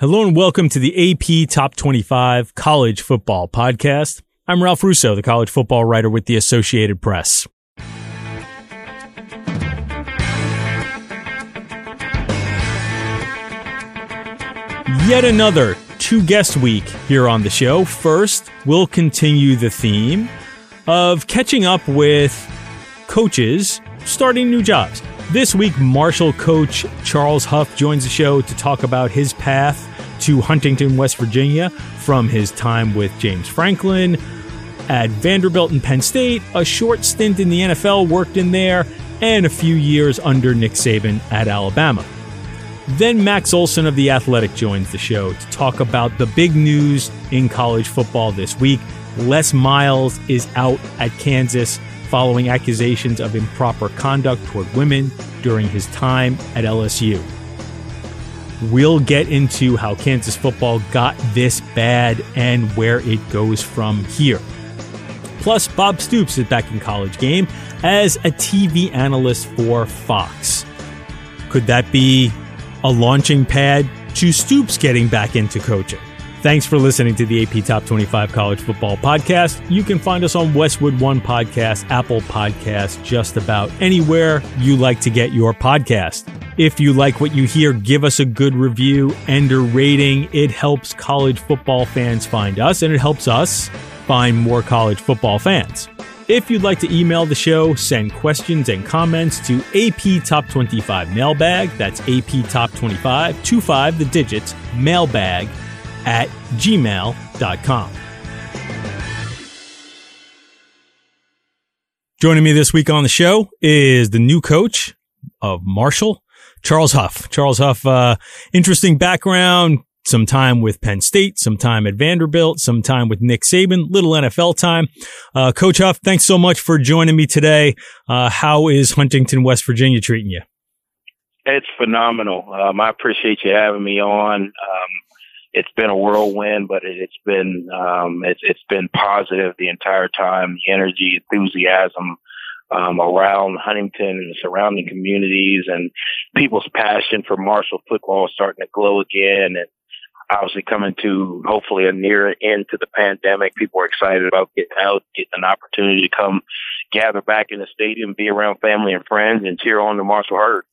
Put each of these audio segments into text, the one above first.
Hello and welcome to the AP Top 25 College Football Podcast. I'm Ralph Russo, the college football writer with the Associated Press. Yet another two guest week here on the show. First, we'll continue the theme of catching up with coaches starting new jobs. This week, Marshall coach Charles Huff joins the show to talk about his path to Huntington, West Virginia from his time with James Franklin at Vanderbilt and Penn State, a short stint in the NFL worked in there, and a few years under Nick Saban at Alabama. Then Max Olson of The Athletic joins the show to talk about the big news in college football this week. Les Miles is out at Kansas following accusations of improper conduct toward women during his time at LSU. We'll get into how Kansas football got this bad and where it goes from here. Plus, Bob Stoops is back in college game as a TV analyst for Fox. Could that be a launching pad to Stoops getting back into coaching? Thanks for listening to the AP Top 25 College Football Podcast. You can find us on Westwood One Podcast, Apple Podcast, just about anywhere you like to get your podcast. If you like what you hear, give us a good review and a rating. It helps college football fans find us, and it helps us find more college football fans. If you'd like to email the show, send questions and comments to AP Top 25 Mailbag. That's AP Top 25, 25 the digits, mailbag at gmail.com. Joining me this week on the show is the new coach of Marshall, Charles Huff. Charles Huff, uh, interesting background, some time with Penn State, some time at Vanderbilt, some time with Nick Saban, little NFL time. Uh, coach Huff, thanks so much for joining me today. Uh, how is Huntington, West Virginia treating you? It's phenomenal. Um, I appreciate you having me on. Um, it's been a whirlwind, but it, has been um, it's it's been positive the entire time. The energy, enthusiasm um, around Huntington and the surrounding communities, and people's passion for Marshall football is starting to glow again. And obviously, coming to hopefully a near end to the pandemic, people are excited about getting out, getting an opportunity to come gather back in the stadium, be around family and friends, and cheer on the Marshall Herd.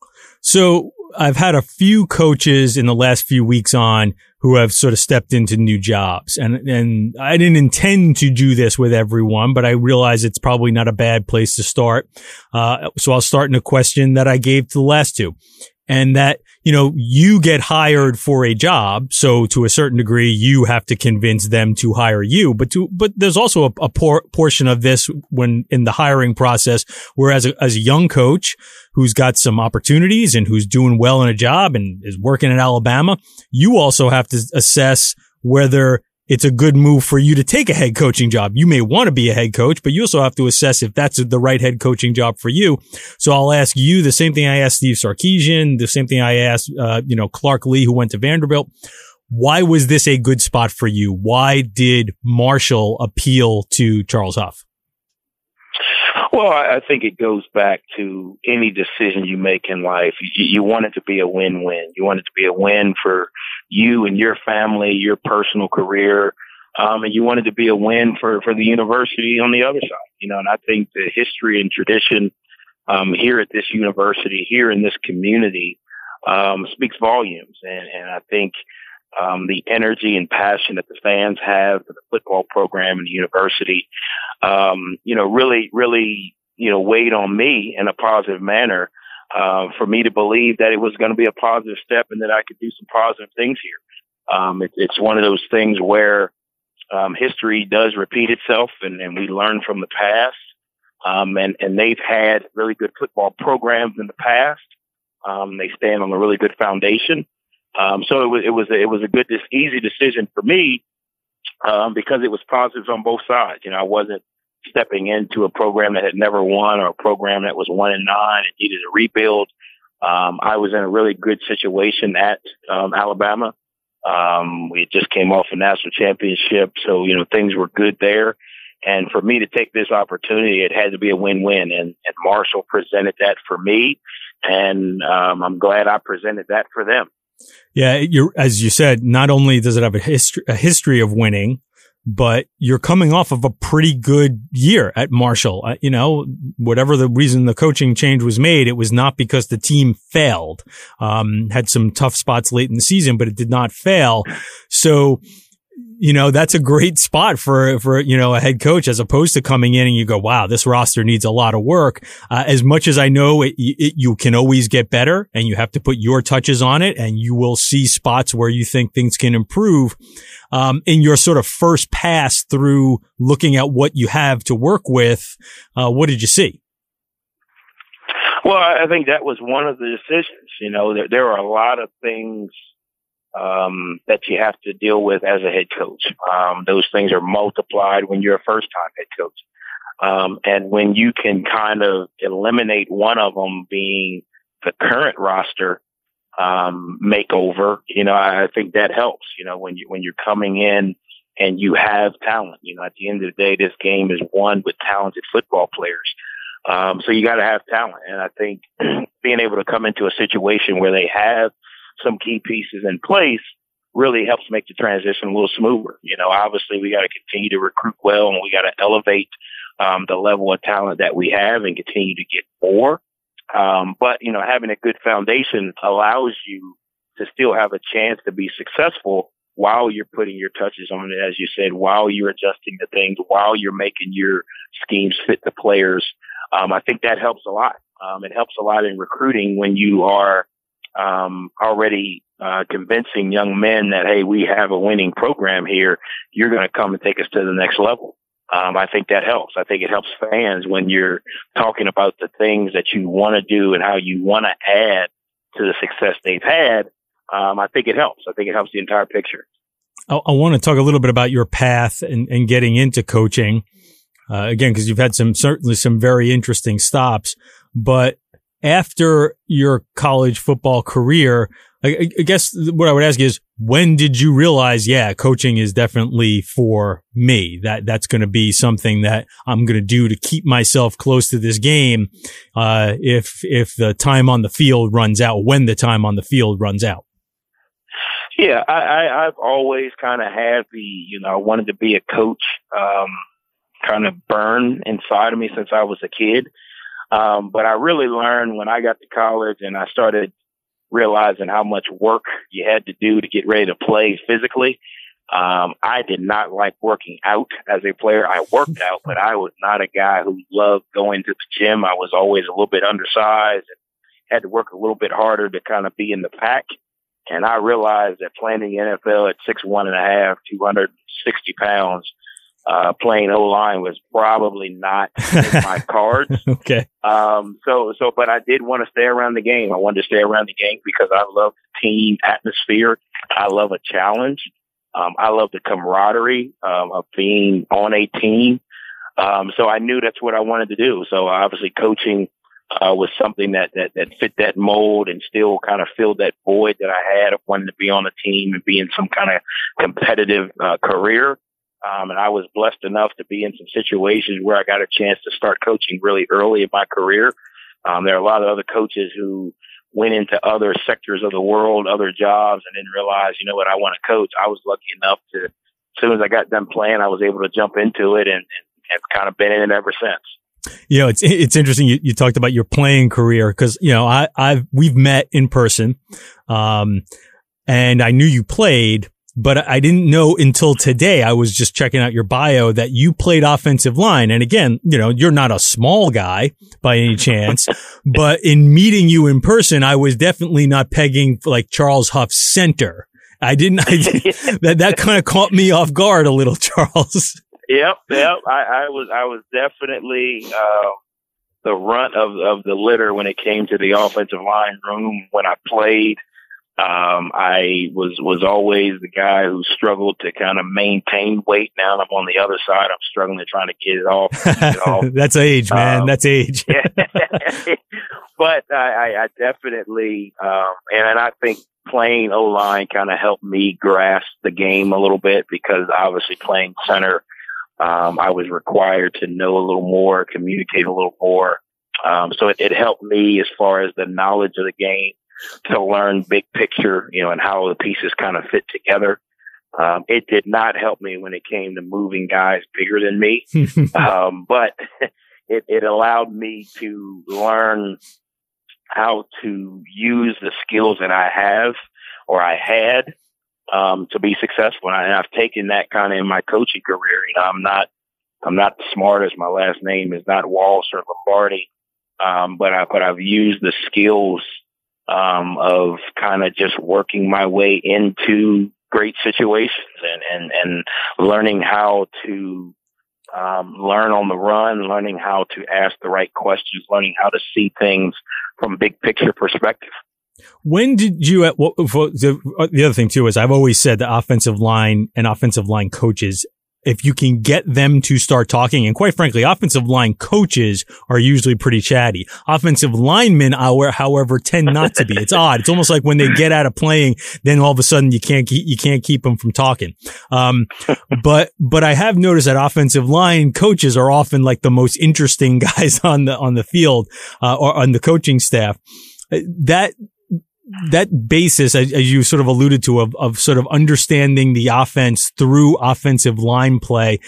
So I've had a few coaches in the last few weeks on who have sort of stepped into new jobs. And, and I didn't intend to do this with everyone, but I realize it's probably not a bad place to start. Uh, so I'll start in a question that I gave to the last two and that, you know, you get hired for a job. So to a certain degree, you have to convince them to hire you. But to, but there's also a, a por- portion of this when in the hiring process, where as a, as a young coach who's got some opportunities and who's doing well in a job and is working at Alabama, you also have to assess whether it's a good move for you to take a head coaching job. You may want to be a head coach, but you also have to assess if that's the right head coaching job for you. So I'll ask you the same thing I asked Steve Sarkisian, the same thing I asked, uh, you know, Clark Lea, who went to Vanderbilt. Why was this a good spot for you? Why did Marshall appeal to Charles Huff? Well, I think it goes back to any decision you make in life. You, you want it to be a win-win. You want it to be a win for you and your family, your personal career, um, and you wanted to be a win for for the university on the other side. You know, and I think the history and tradition um, here at this university, here in this community, um, speaks volumes. And, and I think um, the energy and passion that the fans have for the football program and the university, um, you know, really, really, you know, weighed on me in a positive manner uh, for me to believe that it was going to be a positive step and that I could do some positive things here. Um, it, it's one of those things where um, history does repeat itself, and, and we learn from the past. Um, and, and they've had really good football programs in the past. Um, they stand on a really good foundation. Um, so it was it was a, it was a good, easy decision for me um, because it was positives on both sides. You know, I wasn't stepping into a program that had never won or a program that was one and nine and needed a rebuild. Um, I was in a really good situation at um, Alabama. Um, we just came off a national championship, so you know things were good there. And for me to take this opportunity, it had to be a win-win. And, and Marshall presented that for me, and um, I'm glad I presented that for them. Yeah, as you said. Not only does it have a history a history of winning, but you're coming off of a pretty good year at Marshall. Uh, you know, whatever the reason the coaching change was made, it was not because the team failed. Um, had some tough spots late in the season, but it did not fail. So, you know, that's a great spot for, for, you know, a head coach as opposed to coming in and you go, wow, this roster needs a lot of work. Uh, as much as I know it, it, you can always get better and you have to put your touches on it and you will see spots where you think things can improve. Um, in your sort of first pass through looking at what you have to work with, uh, what did you see? Well, I think that was one of the decisions. You know, there, there are a lot of things um, that you have to deal with as a head coach. Um, those things are multiplied when you're a first time head coach. Um, and when you can kind of eliminate one of them being the current roster, um, makeover, you know, I, think that helps, you know, when you, when you're coming in and you have talent, you know, at the end of the day, this game is won with talented football players. Um, so you got to have talent. And I think being able to come into a situation where they have some key pieces in place really helps make the transition a little smoother. You know, obviously we got to continue to recruit well and we got to elevate um, the level of talent that we have and continue to get more. Um, but you know, having a good foundation allows you to still have a chance to be successful while you're putting your touches on it, as you said, while you're adjusting the things, while you're making your schemes fit the players. Um, I think that helps a lot. Um, it helps a lot in recruiting when you are um, already uh, convincing young men that hey, we have a winning program here. You're going to come and take us to the next level. Um, I think that helps. I think it helps fans when you're talking about the things that you want to do and how you want to add to the success they've had. Um, I think it helps. I think it helps the entire picture. I, I want to talk a little bit about your path and, getting into coaching. Uh, again, because you've had some certainly some very interesting stops, but after your college football career, I, I, guess what I would ask is, when did you realize, yeah, coaching is definitely for me? That that's going to be something that I'm going to do to keep myself close to this game. Uh, if if the time on the field runs out, when the time on the field runs out. Yeah, I, I I've always kind of had the, you know, I wanted to be a coach, um, kind of burn inside of me since I was a kid. Um, but I really learned when I got to college and I started realizing how much work you had to do to get ready to play physically. Um, I did not like working out as a player. I worked out, but I was not a guy who loved going to the gym. I was always a little bit undersized and had to work a little bit harder to kind of be in the pack. And I realized that playing in the NFL at six one and a half, two hundred sixty pounds, uh, playing O line was probably not my cards. okay. Um, so, so, but I did want to stay around the game. I wanted to stay around the game because I love team atmosphere. I love a challenge. Um, I love the camaraderie um, of being on a team. Um, so I knew that's what I wanted to do. So obviously coaching, uh, was something that, that, that fit that mold and still kind of filled that void that I had of wanting to be on a team and be in some kind of competitive, uh, career. Um, and I was blessed enough to be in some situations where I got a chance to start coaching really early in my career. Um, there are a lot of other coaches who went into other sectors of the world, other jobs, and didn't realize, you know what, I want to coach. I was lucky enough to, as soon as I got done playing, I was able to jump into it and, and have kind of been in it ever since. You know, it's it's interesting. You, you talked about your playing career because you know I I've we've met in person, um, and I knew you played, but I didn't know until today. I was just checking out your bio that you played offensive line. And again, you know, you're not a small guy by any chance, but in meeting you in person, I was definitely not pegging like Charles Huff center. I didn't, I, that, that kind of caught me off guard a little, Charles. Yep. Yep. I, I was, I was definitely, uh, the runt of, of the litter when it came to the offensive line room when I played. Um, I was, was always the guy who struggled to kind of maintain weight. Now I'm on the other side. I'm struggling to trying to get it off. It off. That's age, man. Um, That's age. but I, I definitely, um, and, and I think playing O line kind of helped me grasp the game a little bit because obviously playing center, um, I was required to know a little more, communicate a little more. Um, so it, it helped me as far as the knowledge of the game to learn big picture, you know, and how the pieces kind of fit together. Um, it did not help me when it came to moving guys bigger than me, um, but it, it allowed me to learn how to use the skills that I have or I had um, to be successful. And I've taken that kind of in my coaching career. You know, I'm not I'm not the smartest. My last name is not Walsh or Lombardi, um, but I but I've used the skills um, of kind of just working my way into great situations and and and learning how to um, learn on the run, learning how to ask the right questions, learning how to see things from big picture perspective. When did you, what, the, the other thing too is I've always said the offensive line and offensive line coaches if you can get them to start talking. And quite frankly, offensive line coaches are usually pretty chatty. Offensive linemen, however, tend not to be. It's odd. It's almost like when they get out of playing, then all of a sudden you can't keep, you can't keep them from talking. Um, but, but I have noticed that offensive line coaches are often like the most interesting guys on the, on the field, uh, or on the coaching staff. That, that basis, as, you sort of alluded to, of, of sort of understanding the offense through offensive line play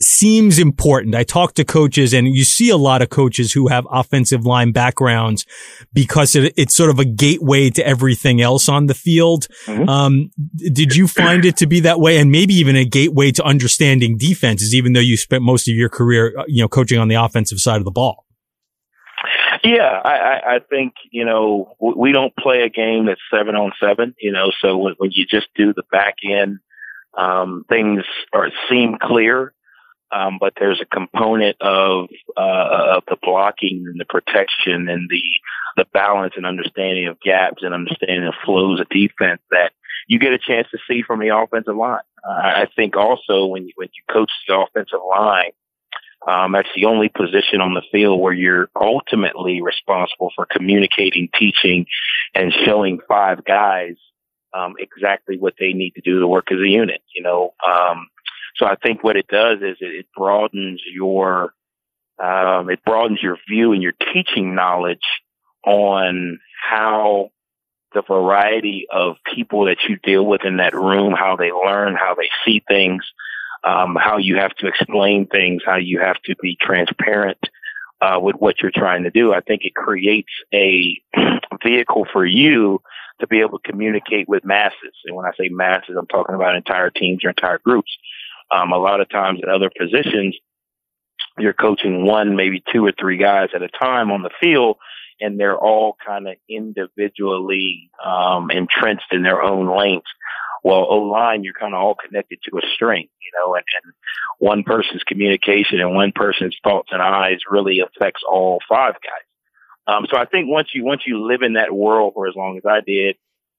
seems important. I talk to coaches and you see a lot of coaches who have offensive line backgrounds because it, it's sort of a gateway to everything else on the field. Mm-hmm. Um, did you find it to be that way? And maybe even a gateway to understanding defenses, even though you spent most of your career, uh, you know, coaching on the offensive side of the ball? Yeah, I, I think you know we don't play a game that's seven on seven. You know, so when, when you just do the back end, um, things are seem clear, um, but there's a component of uh, of the blocking and the protection and the the balance and understanding of gaps and understanding of flows of defense that you get a chance to see from the offensive line. Uh, I think also when you when you coach the offensive line um, that's the only position on the field where you're ultimately responsible for communicating, teaching, and showing five guys um, exactly what they need to do to work as a unit. You know, um, so I think what it does is it, broadens your um, it broadens your view and your teaching knowledge on how the variety of people that you deal with in that room, how they learn, how they see things, um, how you have to explain things, how you have to be transparent uh, with what you're trying to do. I think it creates a vehicle for you to be able to communicate with masses. And when I say masses, I'm talking about entire teams or entire groups. Um, a lot of times in other positions, you're coaching one, maybe two or three guys at a time on the field, and they're all kind of individually um, entrenched in their own lanes. Well, O line, you're kind of all connected to a string, you know, and, and one person's communication and one person's thoughts and eyes really affects all five guys. Um, so I think once you once you live in that world for as long as I did,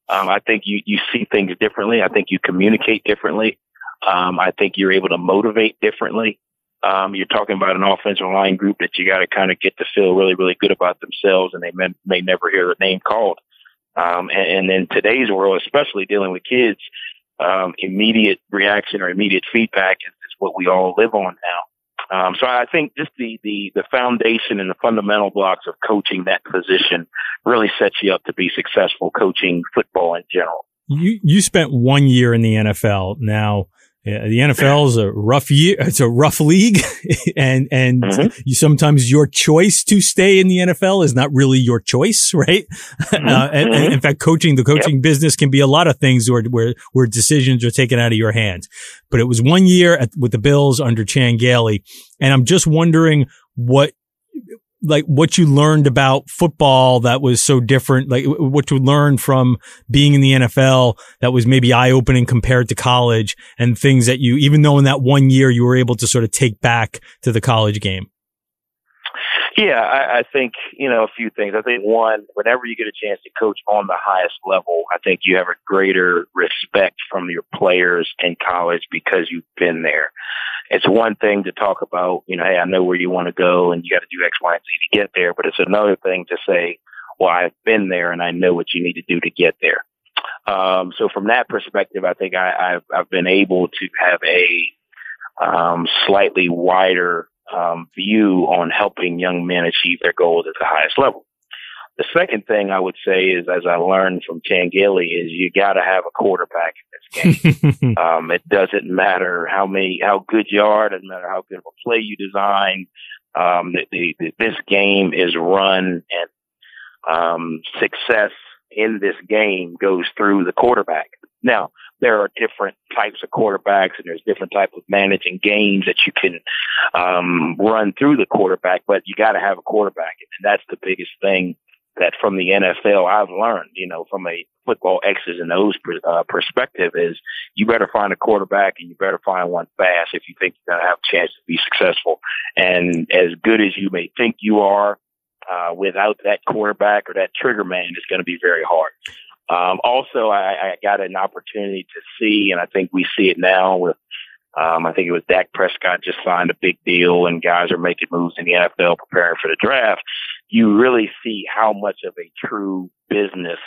um, I think you you see things differently. I think you communicate differently. Um, I think you're able to motivate differently. Um, you're talking about an offensive line group that you got to kind of get to feel really, really good about themselves, and they may, may never hear their name called. Um, and, in today's world, especially dealing with kids, um, immediate reaction or immediate feedback is, is what we all live on now. Um, so I think just the, the, the foundation and the fundamental blocks of coaching that position really sets you up to be successful coaching football in general. You, you spent one year in the NFL. Now, yeah, the NFL is a rough year. It's a rough league, and and mm-hmm. you, sometimes your choice to stay in the NFL is not really your choice, right? Mm-hmm. Uh, and, and, mm-hmm. in fact, coaching the coaching yep. business can be a lot of things where where where decisions are taken out of your hands. But it was one year at, with the Bills under Chan Gailey, and I'm just wondering what like what you learned about football that was so different, like what you learned from being in the NFL that was maybe eye opening compared to college and things that you, even though in that one year you were able to sort of take back to the college game? Yeah, I, I think, you know, a few things. I think one, whenever you get a chance to coach on the highest level, I think you have a greater respect from your players in college because you've been there it's one thing to talk about, you know, hey, I know where you want to go and you got to do X, Y, and Z to get there. But it's another thing to say, well, I've been there and I know what you need to do to get there. Um, so from that perspective, I think I, have I've been able to have a um, slightly wider um, view on helping young men achieve their goals at the highest level. The second thing I would say is, as I learned from Chan Gailey, is you got to have a quarterback game. um, it doesn't matter how many, how good you are. It doesn't matter how good of a play you design. Um, the, the, the, this game is run and um, success in this game goes through the quarterback. Now, there are different types of quarterbacks and there's different types of managing games that you can um, run through the quarterback, but you got to have a quarterback. And that's the biggest thing that from the NFL I've learned, you know, from a football X's and O's uh, perspective is you better find a quarterback and you better find one fast if you think you're going to have a chance to be successful. And as good as you may think you are, uh, without that quarterback or that trigger man, it's going to be very hard. Um, also, I, I got an opportunity to see, and I think we see it now with, um, I think it was Dak Prescott just signed a big deal and guys are making moves in the NFL preparing for the draft. You really see how much of a true business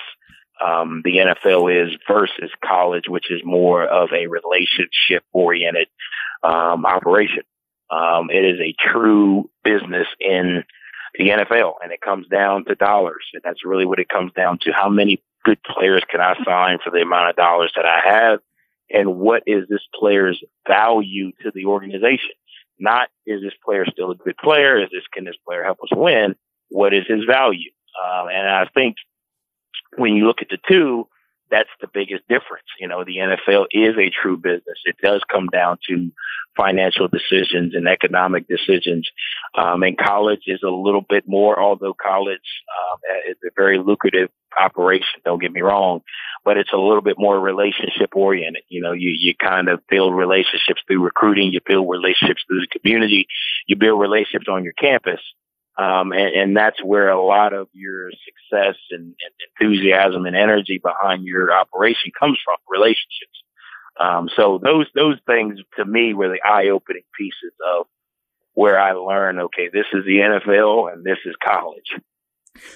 um, the NFL is versus college, which is more of a relationship oriented um, operation. Um, it is a true business in the NFL and it comes down to dollars. And that's really what it comes down to. How many good players can I sign for the amount of dollars that I have? And what is this player's value to the organization? Not is this player still a good player? Is this, can this player help us win? What is his value? Um, and I think when you look at the two, that's the biggest difference. You know, the NFL is a true business. It does come down to financial decisions and economic decisions. Um, and college is a little bit more, although college um, is a very lucrative operation. Don't get me wrong, but it's a little bit more relationship oriented. You know, you, you kind of build relationships through recruiting. You build relationships through the community. You build relationships on your campus. Um, and, and, that's where a lot of your success and, and, enthusiasm and energy behind your operation comes from relationships. Um, so those, those things to me were the eye opening pieces of where I learned, okay, this is the NFL and this is college.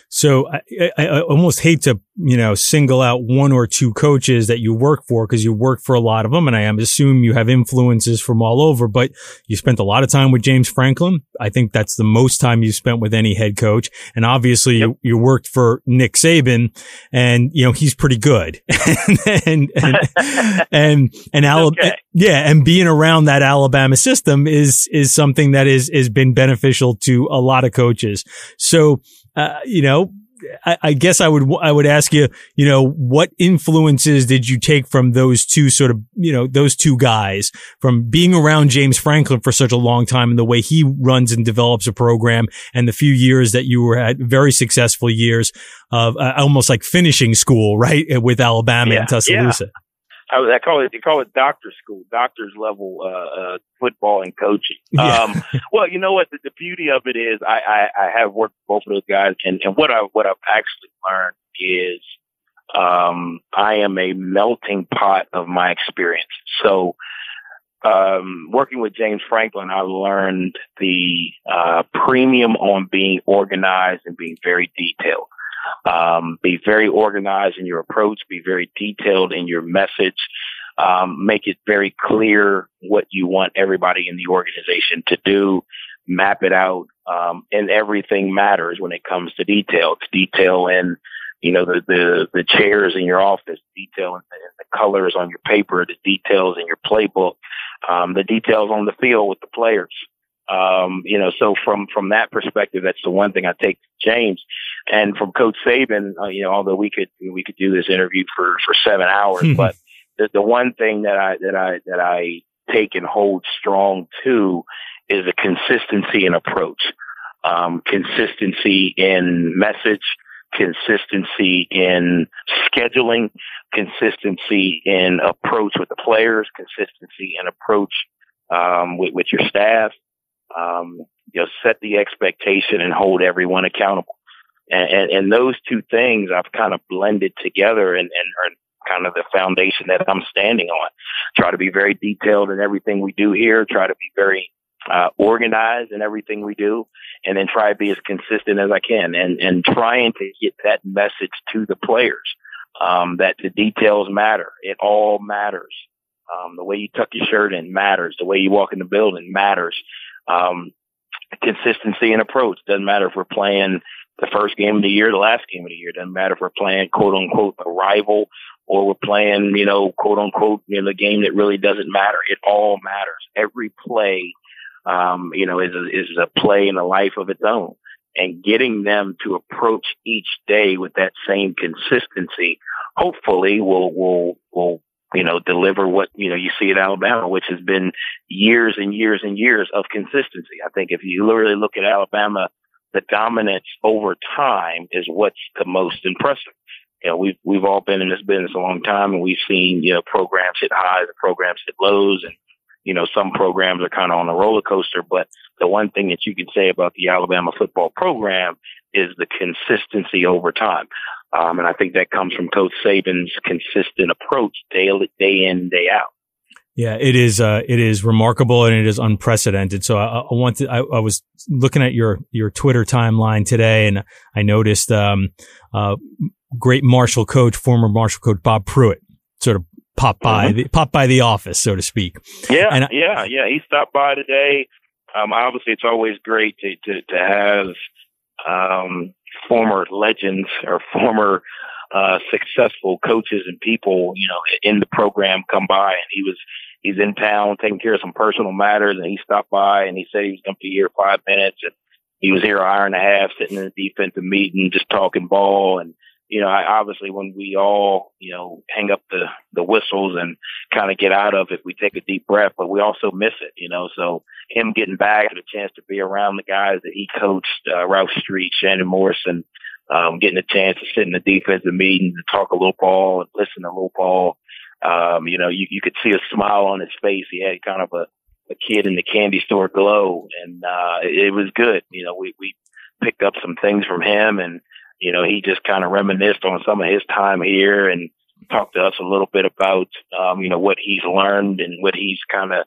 So I, I, I, almost hate to, you know, single out one or two coaches that you work for because you work for a lot of them. And I assume you have influences from all over, but you spent a lot of time with James Franklin. I think that's the most time you spent with any head coach. And obviously yep. you, you worked for Nick Saban and, you know, he's pretty good. and, and, and, and, Alabama, okay. yeah. And being around that Alabama system is, is something that is, has been beneficial to a lot of coaches. So, uh, you know, I, I, guess I would I would ask you, you know, what influences did you take from those two sort of, you know, those two guys from being around James Franklin for such a long time and the way he runs and develops a program and the few years that you were at very successful years of uh, almost like finishing school, right, with Alabama yeah, and Tuscaloosa. Yeah. I, I call it they call it doctor school, doctor's level uh, uh, football and coaching. Yeah. Um, well, you know what the, the beauty of it is, I, I, I have worked with both of those guys, and, and what I what I've actually learned is um, I am a melting pot of my experience. So, um, working with James Franklin, I learned the uh, premium on being organized and being very detailed. Um, be very organized in your approach, be very detailed in your message, um, make it very clear what you want everybody in the organization to do, map it out, um, and everything matters when it comes to detail. It's detail in, you know, the, the, the chairs in your office, detail in the, the colors on your paper, the details in your playbook, um, the details on the field with the players. Um, you know, so from, from that perspective, that's the one thing I take James. And from Coach Saban, uh, you know, although we could, we could do this interview for, for seven hours, but the, the one thing that I, that I, that I take and hold strong to is a consistency in approach, um, consistency in message, consistency in scheduling, consistency in approach with the players, consistency in approach um, with, with your staff, um, you know, set the expectation and hold everyone accountable. And, and, and those two things I've kind of blended together and, and are kind of the foundation that I'm standing on. Try to be very detailed in everything we do here. Try to be very uh, organized in everything we do, and then try to be as consistent as I can, and and trying to get that message to the players um, that the details matter. It all matters. Um, the way you tuck your shirt in matters. The way you walk in the building matters. Um, consistency and approach doesn't matter if we're playing the first game of the year, the last game of the year. Doesn't matter if we're playing quote unquote a rival or we're playing, you know, quote unquote, you know, the game that really doesn't matter. It all matters. Every play, um, you know, is a, is a play in a life of its own. And getting them to approach each day with that same consistency, hopefully will, will, will you know, deliver what, you know, you see at Alabama, which has been years and years and years of consistency. I think if you literally look at Alabama, the dominance over time is what's the most impressive. You know, we've, we've all been in this business a long time and we've seen, you know, programs hit highs and programs hit lows and, you know, some programs are kind of on a roller coaster, but the one thing that you can say about the Alabama football program is the consistency over time. Um, and I think that comes from Coach Saban's consistent approach day, day in, day out. Yeah, it is. Uh, it is remarkable and it is unprecedented. So I, I wanted. I, I, was looking at your your Twitter timeline today, and I noticed um, uh, great Marshall coach, former Marshall coach Bob Pruett, sort of pop by mm-hmm. the pop by the office, so to speak. Yeah, and yeah, yeah. He stopped by today. Um, obviously, it's always great to to, to have um, former legends or former uh, successful coaches and people, you know, in the program come by and he was, he's in town taking care of some personal matters and he stopped by and he said he was going to be here five minutes and he was here an hour and a half sitting in a defensive meeting, just talking ball and you know, I, obviously when we all, you know, hang up the, the whistles and kind of get out of it, we take a deep breath, but we also miss it, you know, so him getting back, the chance to be around the guys that he coached, uh, Ralph Street, Shannon Morrison, um, getting a chance to sit in the defensive meeting to talk a little ball and listen a little ball. Um, you know, you, you could see a smile on his face. He had kind of a, a kid in the candy store glow and, uh, it, it was good. You know, we, we picked up some things from him and, you know, he just kind of reminisced on some of his time here and talked to us a little bit about, um, you know, what he's learned and what he's kind of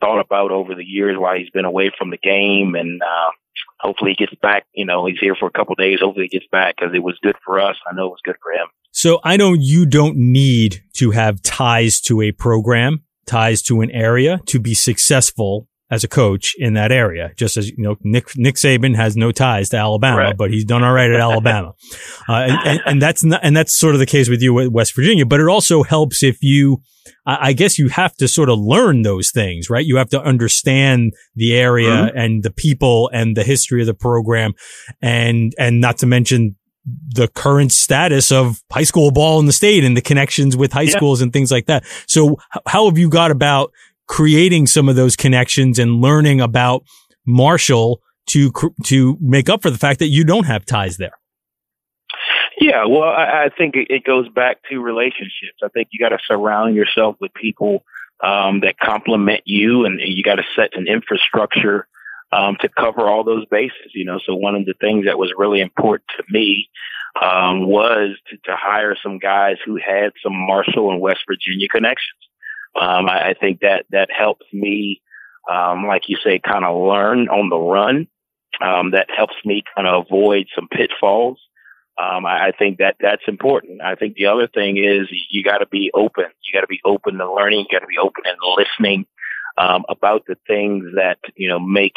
thought about over the years while he's been away from the game. And, uh, hopefully he gets back. You know, he's here for a couple days. Hopefully he gets back because it was good for us. I know it was good for him. So I know you don't need to have ties to a program, ties to an area to be successful as a coach in that area. Just as you know, Nick Nick Saban has no ties to Alabama, right. but he's done all right at Alabama, uh, and, and, and, that's not, and that's sort of the case with you at West Virginia. But it also helps if you, I guess, you have to sort of learn those things, right? You have to understand the area mm-hmm. and the people and the history of the program, and and not to mention the current status of high school ball in the state and the connections with high yeah. schools and things like that. So how have you got about creating some of those connections and learning about Marshall to to make up for the fact that you don't have ties there. Yeah, well, I, I think it, goes back to relationships. I think you got to surround yourself with people um, that complement you, and you got to set an infrastructure um, to cover all those bases. You know, so one of the things that was really important to me um, was to, to hire some guys who had some Marshall and West Virginia connections. Um, I, I, think that that helps me, um, like you say, kind of learn on the run. Um, that helps me kind of avoid some pitfalls. Um, I, I, think that that's important. I think the other thing is you got to be open. You got to be open to learning. You got to be open and listening um, about the things that you know make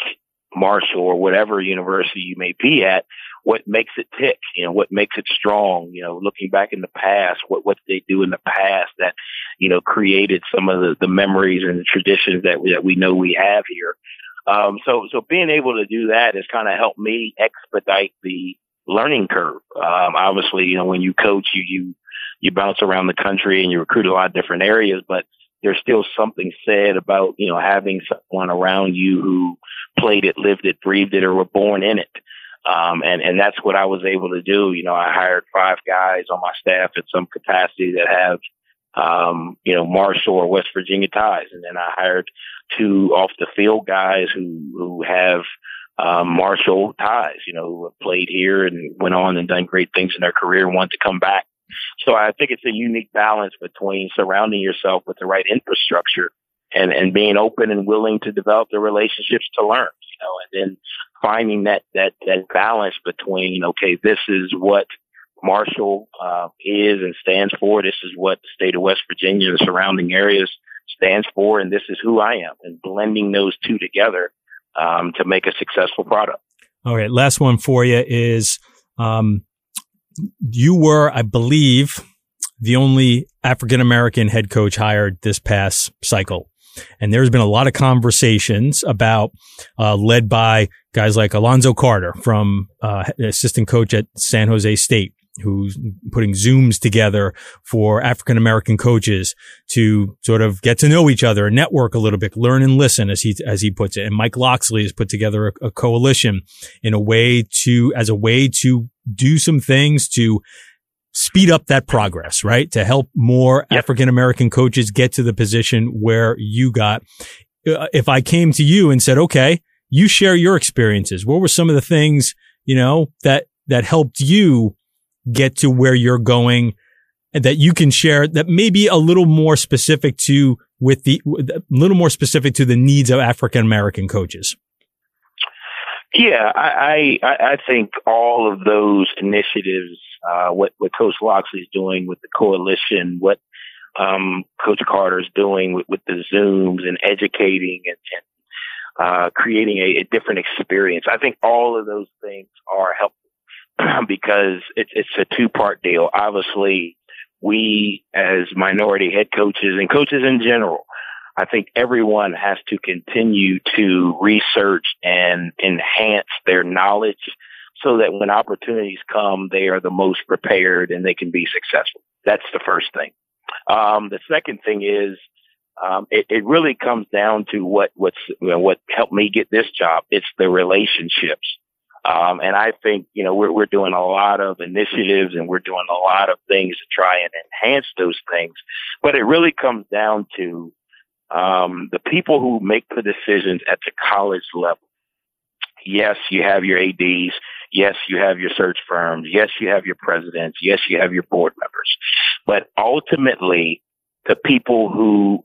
Marshall or whatever university you may be at what makes it tick, you know, what makes it strong, you know, looking back in the past, what, what did they do in the past that, you know, created some of the, the memories and the traditions that we, that we know we have here. Um, so, so being able to do that has kind of helped me expedite the learning curve. Um, obviously, you know, when you coach, you, you, you bounce around the country and you recruit a lot of different areas, but there's still something said about, you know, having someone around you who played it, lived it, breathed it, or were born in it. Um, and, and that's what I was able to do. You know, I hired five guys on my staff in some capacity that have, um, you know, Marshall or West Virginia ties. And then I hired two off the field guys who, who have, um, Marshall ties, you know, who have played here and went on and done great things in their career and want to come back. So I think it's a unique balance between surrounding yourself with the right infrastructure and, and being open and willing to develop the relationships to learn, you know, and then finding that that that balance between okay, this is what Marshall uh, is and stands for. This is what the state of West Virginia and surrounding areas stands for, and this is who I am. And blending those two together um, to make a successful product. All right, last one for you is Um, you were, I believe, the only African American head coach hired this past cycle. And there's been a lot of conversations about, uh, led by guys like Alonzo Carter from, uh, assistant coach at San Jose State, who's putting Zooms together for African American coaches to sort of get to know each other, network a little bit, learn and listen, as he as he puts it. And Mike Locksley has put together a, a coalition in a way to as a way to do some things to speed up that progress, right? To help more yep. African American coaches get to the position where you got. Uh, if I came to you and said, okay, you share your experiences. What were some of the things, you know, that, that helped you get to where you're going and that you can share that may be a little more specific to with the, a little more specific to the needs of African American coaches? Yeah, I, I, I think all of those initiatives uh, what what Coach Locksley is doing with the coalition, what um, Coach Carter is doing with, with the Zooms and educating and, and uh, creating a, a, different experience. I think all of those things are helpful because it, it's a two part deal. Obviously, we as minority head coaches and coaches in general, I think everyone has to continue to research and enhance their knowledge so that when opportunities come, they are the most prepared and they can be successful. That's the first thing. Um, the second thing is, um, it, it, really comes down to what what's you know, what helped me get this job. It's the relationships, um, and I think you know we're we're doing a lot of initiatives and we're doing a lot of things to try and enhance those things. But it really comes down to um, the people who make the decisions at the college level. Yes, you have your ads, Yes, you have your search firms. Yes, you have your presidents. Yes, you have your board members. But ultimately, the people who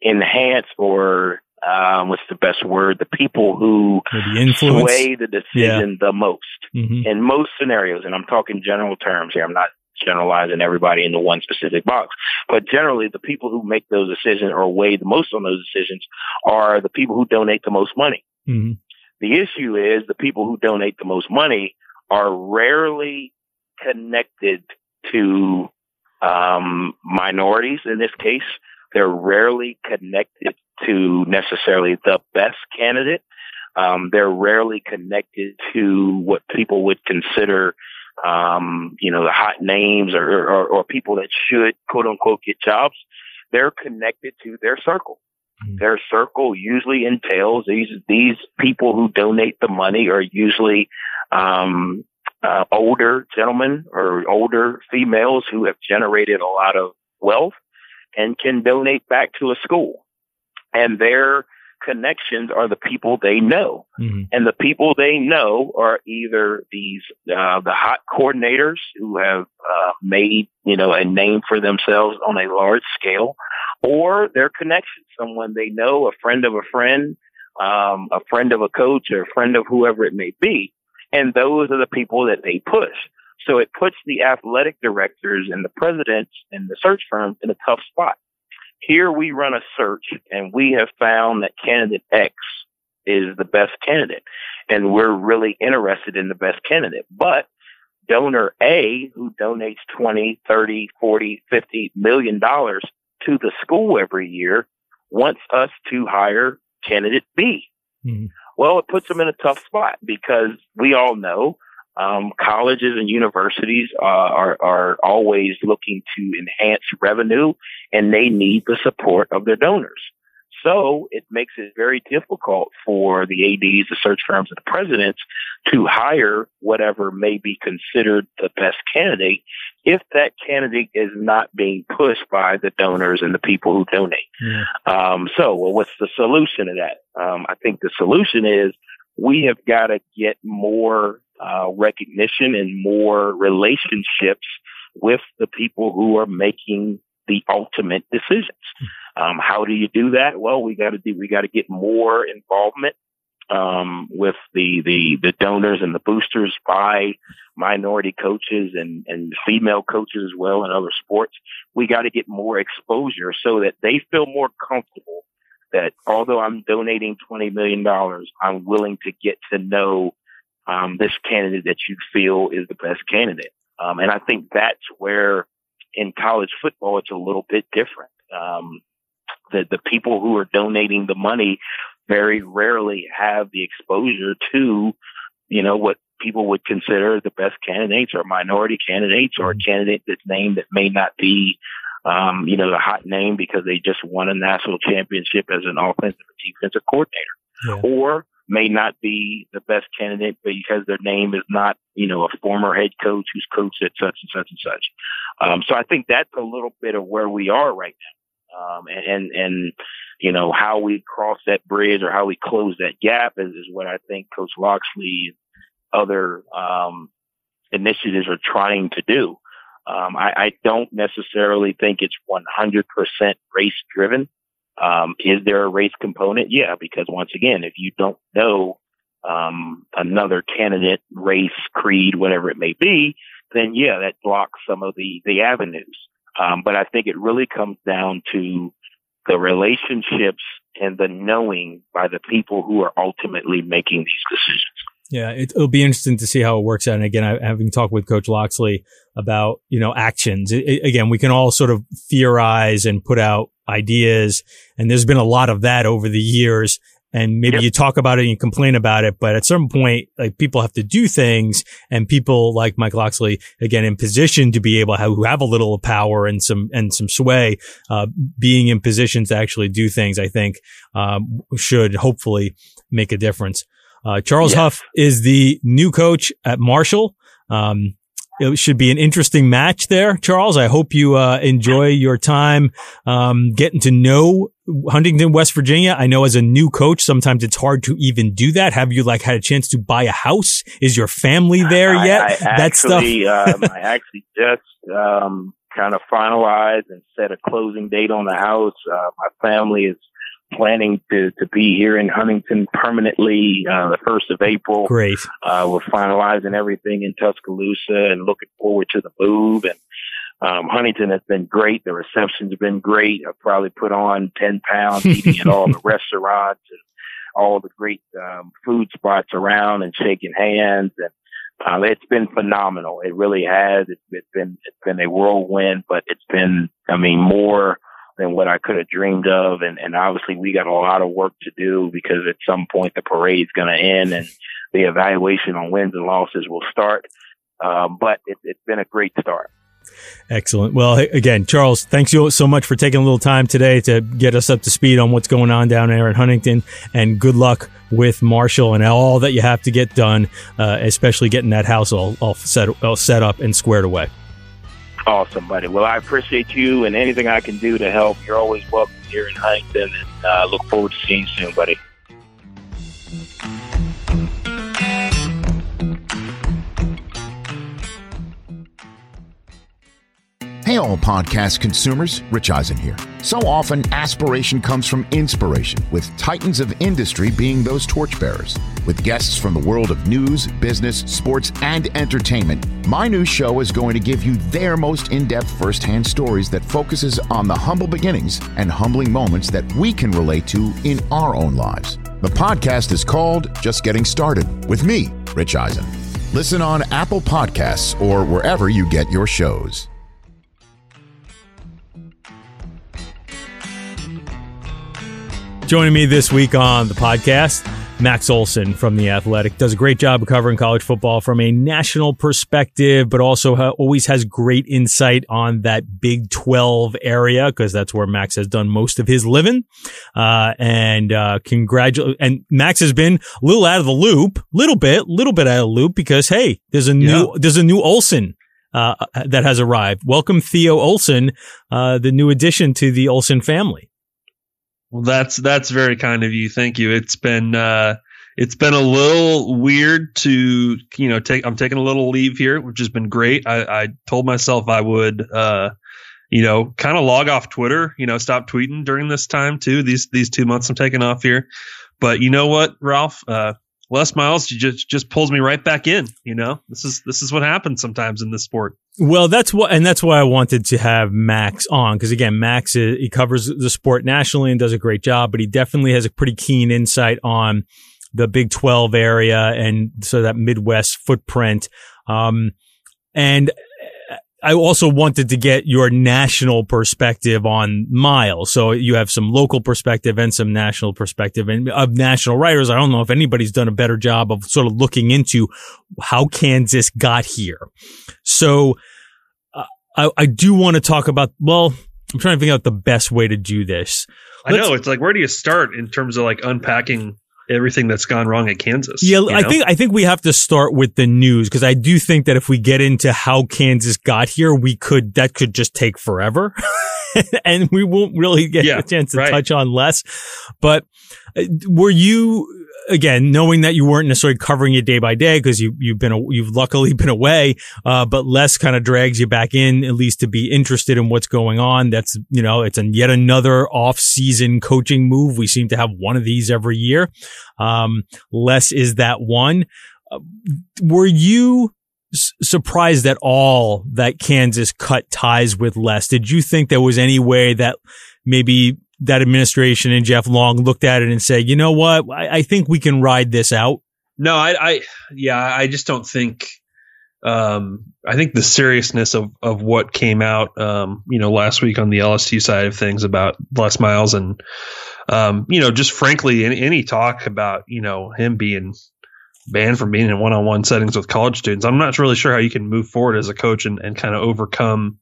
enhance or um, what's the best word? The people who the sway the decision yeah. the most mm-hmm. in most scenarios, and I'm talking general terms here. I'm not generalizing everybody into one specific box, but generally the people who make those decisions or weigh the most on those decisions are the people who donate the most money. Mm-hmm. The issue is the people who donate the most money are rarely connected to um, minorities in this case. They're rarely connected to necessarily the best candidate. Um, they're rarely connected to what people would consider, um, you know, the hot names or, or, or people that should quote unquote get jobs. They're connected to their circle. Mm-hmm. Their circle usually entails these these people who donate the money are usually um, uh, older gentlemen or older females who have generated a lot of wealth and can donate back to a school. And their connections are the people they know. Mm-hmm. And the people they know are either these, uh, the hot coordinators who have, uh, made, you know, a name for themselves on a large scale or their connection, someone they know, a friend of a friend, um, a friend of a coach or a friend of whoever it may be. And those are the people that they push. So it puts the athletic directors and the presidents and the search firms in a tough spot. Here we run a search and we have found that candidate X is the best candidate and we're really interested in the best candidate. But donor A who donates 20, 30, 40, 50 million dollars to the school every year wants us to hire candidate B. Mm-hmm. Well, it puts them in a tough spot because we all know um, colleges and universities uh, are are always looking to enhance revenue, and they need the support of their donors. So it makes it very difficult for the ADs, the search firms, and the presidents to hire whatever may be considered the best candidate if that candidate is not being pushed by the donors and the people who donate. Yeah. Um, so, well, what's the solution to that? Um, I think the solution is we have got to get more uh, recognition and more relationships with the people who are making the ultimate decisions. Um, how do you do that? Well, we got to do, we got to get more involvement, um, with the, the, the donors and the boosters by minority coaches and, and female coaches as well in other sports. We got to get more exposure so that they feel more comfortable that although I'm donating $20 million, I'm willing to get to know um, this candidate that you feel is the best candidate. Um, and I think that's where in college football, it's a little bit different. Um, the, the people who are donating the money very rarely have the exposure to, you know, what people would consider the best candidates or minority candidates or a mm-hmm. candidate that's named that may not be, um, you know, the hot name because they just won a national championship as an offensive or defensive coordinator. Yeah. Or may not be the best candidate because their name is not, you know, a former head coach who's coached at such and such and such. Um, so I think that's a little bit of where we are right now. Um, and, and, and, you know, how we cross that bridge or how we close that gap is, is what I think Coach Locksley and other, um, initiatives are trying to do. Um, I, I don't necessarily think it's 100% race driven. Um, is there a race component? Yeah, because once again, if you don't know um, another candidate, race, creed, whatever it may be, then yeah, that blocks some of the the avenues. Um, but I think it really comes down to the relationships and the knowing by the people who are ultimately making these decisions. Yeah, it, will be interesting to see how it works out. And again, I, having talked with Coach Locksley about you know actions, it, it, again, we can all sort of theorize and put out ideas. And there's been a lot of that over the years. And maybe yep. you talk about it and you complain about it, but at some point, like people have to do things and people like Mike Locksley, again, in position to be able to have, who have a little of power and some, and some sway, uh, being in position to actually do things, I think, um, should hopefully make a difference. Uh, Charles. Huff is the new coach at Marshall. Um, it should be an interesting match there, Charles. I hope you uh, enjoy your time um, getting to know Huntington, West Virginia. I know as a new coach, sometimes it's hard to even do that. Have you like had a chance to buy a house? Is your family there yet? I, I that stuff. um, I actually just um, kind of finalized and set a closing date on the house. Uh, my family is planning to, to be here in Huntington permanently uh, the first of April. Great. Uh, we're finalizing everything in Tuscaloosa and looking forward to the move. And um, Huntington has been great. The reception's been great. I've probably put on 10 pounds eating at all the restaurants and all the great um, food spots around and shaking hands. And um, it's been phenomenal. It really has. It's, it's been it's been a whirlwind, but it's been I mean more than what I could have dreamed of. And, and obviously we got a lot of work to do because at some point the parade's going to end and the evaluation on wins and losses will start. Um, but it, it's been a great start. Excellent. Well, again, Charles, thanks you so much for taking a little time today to get us up to speed on what's going on down there at Huntington. And good luck with Marshall and all that you have to get done, uh, especially getting that house all, all, set, all set up and squared away. Awesome, buddy. Well, I appreciate you and anything I can do to help. You're always welcome here in Huntington, and uh, look forward to seeing you soon, buddy. Hey, all podcast consumers, Rich Eisen here. So often, aspiration comes from inspiration, with titans of industry being those torchbearers. With guests from the world of news, business, sports, and entertainment, my new show is going to give you their most in depth firsthand stories that focuses on the humble beginnings and humbling moments that we can relate to in our own lives. The podcast is called Just Getting Started with me, Rich Eisen. Listen on Apple Podcasts or wherever you get your shows. Joining me this week on the podcast, Max Olson from The Athletic does a great job of covering college football from a national perspective, but also ha- always has great insight on that Big 12 area because that's where Max has done most of his living. Uh, and, uh, congratulate, and Max has been a little out of the loop, little bit, little bit out of the loop because, hey, there's a new, yeah. there's a new Olson. Uh, that has arrived. Welcome, Theo Olson, uh, the new addition to the Olson family. Well, that's that's very kind of you. Thank you. It's been uh, it's been a little weird to you know take. I'm taking a little leave here, which has been great. I, I told myself I would uh, you know kind of log off Twitter. You know, stop tweeting during this time too. These these two months I'm taking off here. But you know what, Ralph? Uh, Les Miles just just pulls me right back in. You know, this is this is what happens sometimes in this sport. Well, that's what, and that's why I wanted to have Max on because again, Max is, he covers the sport nationally and does a great job, but he definitely has a pretty keen insight on the Big 12 area and so that Midwest footprint. Um, and I also wanted to get your national perspective on Miles. So you have some local perspective and some national perspective and of national writers. I don't know if anybody's done a better job of sort of looking into how Kansas got here. So uh, I, I do want to talk about, well, I'm trying to figure out the best way to do this. Let's, I know. It's like, where do you start in terms of like unpacking everything that's gone wrong at Kansas. Yeah, I know? think I think we have to start with the news because I do think that if we get into how Kansas got here, we could that could just take forever. and we won't really get yeah, a chance to right. touch on Les. But uh, were you again, knowing that you weren't necessarily covering it day by day because you, you've been, you've luckily been away, uh, but Les kind of drags you back in at least to be interested in what's going on. That's, you know, it's a yet another off season coaching move. We seem to have one of these every year. Um, Les is that one. Uh, were you surprised at all that Kansas cut ties with Les? Did you think there was any way that maybe that administration and Jeff Long looked at it and said, you know what, I, I think we can ride this out? No, I, I, yeah, I just don't think. Um, I think the seriousness of of what came out, um, you know, last week on the LSU side of things about Les Miles and, um, you know, just frankly, any, any talk about you know him being banned from being in one on one settings with college students. I'm not really sure how you can move forward as a coach and, and kind of overcome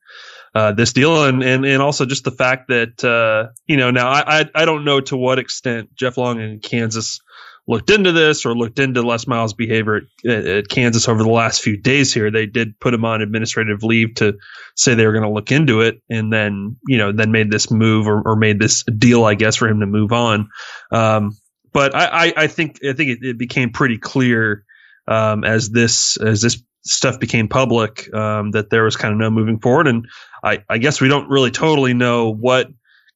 uh, this deal, and, and and also just the fact that uh, you know now I, I, I don't know to what extent Jeff Long in Kansas looked into this or looked into Les Miles' behavior at, at, Kansas over the last few days. Here, they did put him on administrative leave to say they were going to look into it, and then you know then made this move or, or made this deal, I guess, for him to move on. Um, but I, I, I, think I think it, it became pretty clear um, as this as this stuff became public um, that there was kind of no moving forward. And I, I, guess we don't really totally know what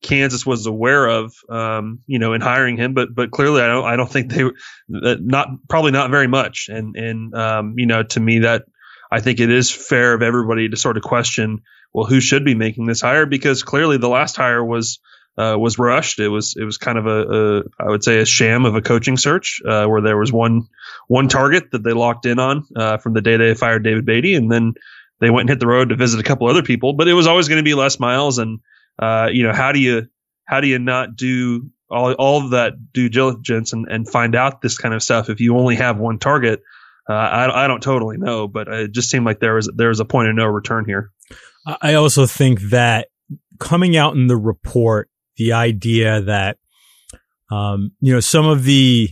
Kansas was aware of, um, you know, in hiring him, but but clearly I don't I don't think they not probably not very much. And and um, you know, to me that I think it is fair of everybody to sort of question, well, who should be making this hire because clearly the last hire was uh, was rushed. It was it was kind of a, a I would say a sham of a coaching search uh, where there was one one target that they locked in on uh, from the day they fired David Beaty, and then they went and hit the road to visit a couple other people. But it was always going to be Les Miles, and uh, you know how do you how do you not do all all of that due diligence and, and find out this kind of stuff if you only have one target? Uh, I, I don't totally know, but it just seemed like there was there was a point of no return here. I also think that coming out in the report the idea that, um, you know, some of the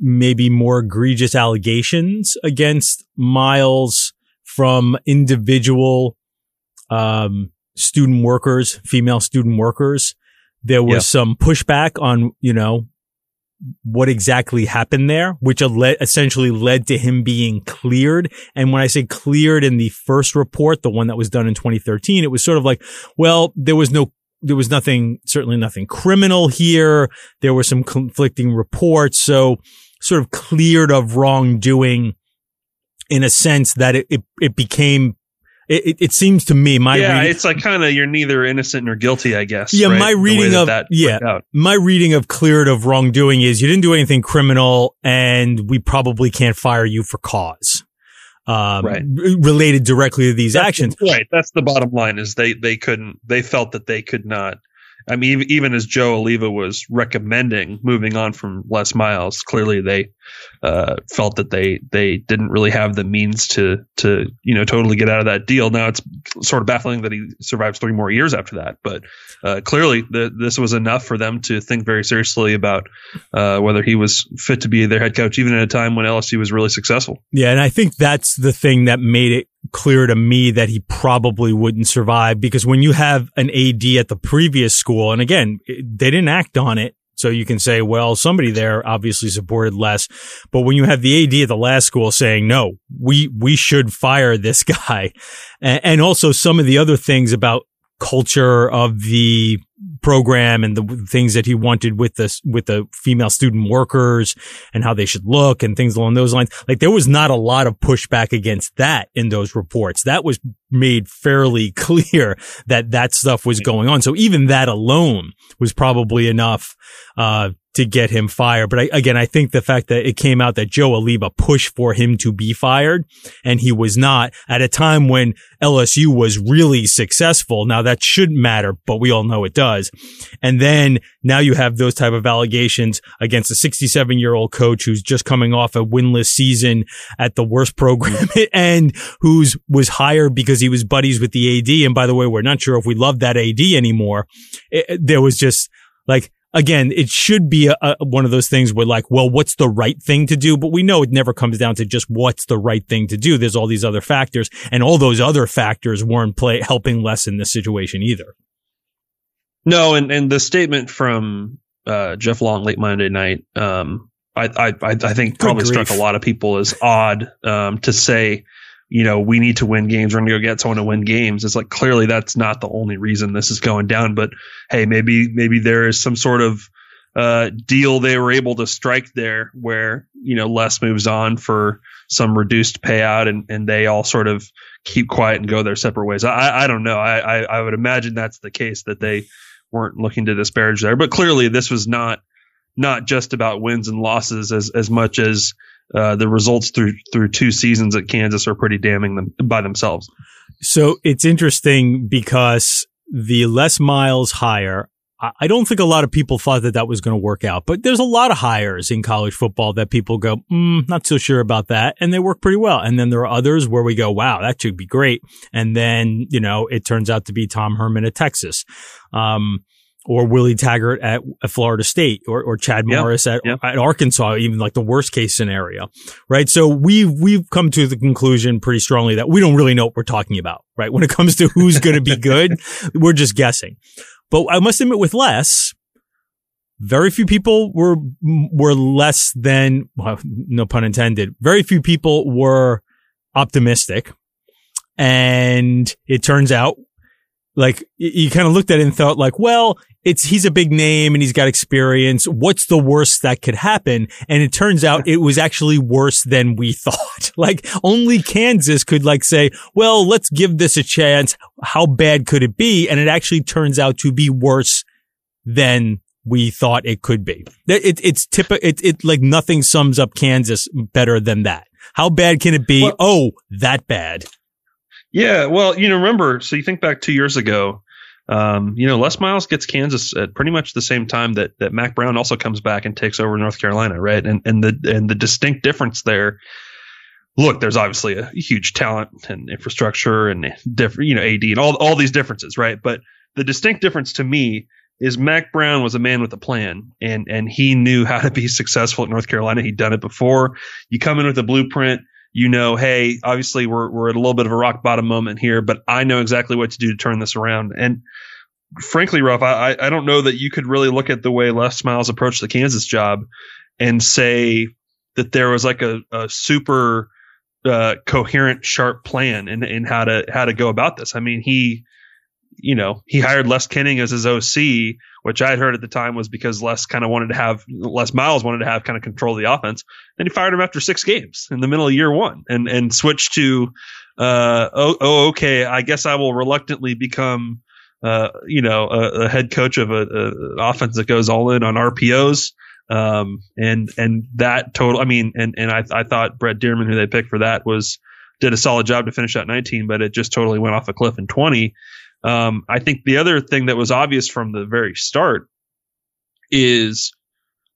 maybe more egregious allegations against Miles from individual, um, student workers, female student workers. There was yeah. some pushback on, you know, what exactly happened there, which essentially led to him being cleared. And when I say cleared in the first report, the one that was done in 2013, it was sort of like, well, there was no there was nothing, certainly nothing criminal here. There were some conflicting reports. So sort of cleared of wrongdoing in a sense that it, it, it became it, it, seems to me my yeah reading, it's like kind of you're neither innocent nor guilty i guess yeah right? my reading of that, that yeah my reading of cleared of wrongdoing is you didn't do anything criminal and we probably can't fire you for cause um, right. related directly to these that's actions. The, right. That's the bottom line is they, they couldn't, they felt that they could not I mean, even as Joe Alleva was recommending moving on from Les Miles, clearly they uh, felt that they they didn't really have the means to to you know totally get out of that deal. Now it's sort of baffling that he survives three more years after that, but uh, clearly the, this was enough for them to think very seriously about uh, whether he was fit to be their head coach, even at a time when LSU was really successful. Yeah, and I think that's the thing that made it clear to me that he probably wouldn't survive because when you have an AD at the previous school, and again, they didn't act on it. So you can say, well, somebody there obviously supported Les. But when you have the AD at the last school saying, no, we, we should fire this guy. And also some of the other things about culture of the program and the things that he wanted with the with the female student workers and how they should look and things along those lines. Like there was not a lot of pushback against that in those reports. That was made fairly clear that that stuff was going on. So even that alone was probably enough uh, to get him fired. But I, again, I think the fact that it came out that Joe Alleva pushed for him to be fired and he was not at a time when LSU was really successful. Now that shouldn't matter, but we all know it does. And then now you have those type of allegations against a 67 year old coach who's just coming off a winless season at the worst program and who's was hired because he was buddies with the AD. And by the way, we're not sure if we love that AD anymore. It, there was just like, again, it should be a, a, one of those things where like, well, what's the right thing to do? But we know it never comes down to just what's the right thing to do. There's all these other factors and all those other factors weren't play helping lessen the situation either. No, and, and the statement from uh, Jeff Long late Monday night, um, I, I, I think probably struck a lot of people as odd um, to say, you know, we need to win games. We're going to go get someone to win games. It's like clearly that's not the only reason this is going down. But hey, maybe maybe there is some sort of uh, deal they were able to strike there where you know Les moves on for some reduced payout and and they all sort of keep quiet and go their separate ways. I I don't know. I I, I would imagine that's the case that they weren't looking to disparage there. But clearly this was not not just about wins and losses as as much as uh, the results through through two seasons at Kansas are pretty damning them by themselves. So it's interesting because the Les Miles hire, I don't think a lot of people thought that that was going to work out, but there's a lot of hires in college football that people go, mm, not so sure about that. And they work pretty well. And then there are others where we go, wow, that should be great. And then, you know, it turns out to be Tom Herman at Texas. Um, or Willie Taggart at, at Florida State or, or Chad yep. Morris at, yep. at Arkansas, even like the worst case scenario, right? So we've, we've come to the conclusion pretty strongly that we don't really know what we're talking about, right? When it comes to who's going to be good, we're just guessing. But I must admit with Les, very few people were, were less than, well, no pun intended, very few people were optimistic. And it turns out like you kind of looked at it and thought like, well, it's, he's a big name and he's got experience. What's the worst that could happen? And it turns out it was actually worse than we thought. like only Kansas could like say, well, let's give this a chance. How bad could it be? And it actually turns out to be worse than we thought it could be. It, it's typical. It, it like nothing sums up Kansas better than that. How bad can it be? Well, oh, that bad. Yeah, well, you know, remember, so you think back two years ago, um, you know, Les Miles gets Kansas at pretty much the same time that that Mack Brown also comes back and takes over North Carolina, right? And and the and the distinct difference there. Look, there's obviously a huge talent and infrastructure and different, you know, AD and all all these differences, right? But the distinct difference to me is Mack Brown was a man with a plan and and he knew how to be successful at North Carolina. He'd done it before. You come in with a blueprint you know, hey, obviously we're we're at a little bit of a rock bottom moment here, but I know exactly what to do to turn this around. And frankly, Ralph, I I don't know that you could really look at the way Les Miles approached the Kansas job and say that there was like a, a super uh, coherent, sharp plan in, in how to how to go about this. I mean, he you know, he hired Les Koenning as his OC, which I had heard at the time was because Les kind of wanted to have Les Miles wanted to have kind of control of the offense. Then he fired him after six games in the middle of year one and and switched to uh oh, oh okay, I guess I will reluctantly become uh you know a, a head coach of a, a, offense that goes all in on RPOs. Um and and that total I mean and and I I thought Brent Dearmon who they picked for that was did a solid job to finish out 19, but it just totally went off a cliff in 20. Um, I think the other thing that was obvious from the very start is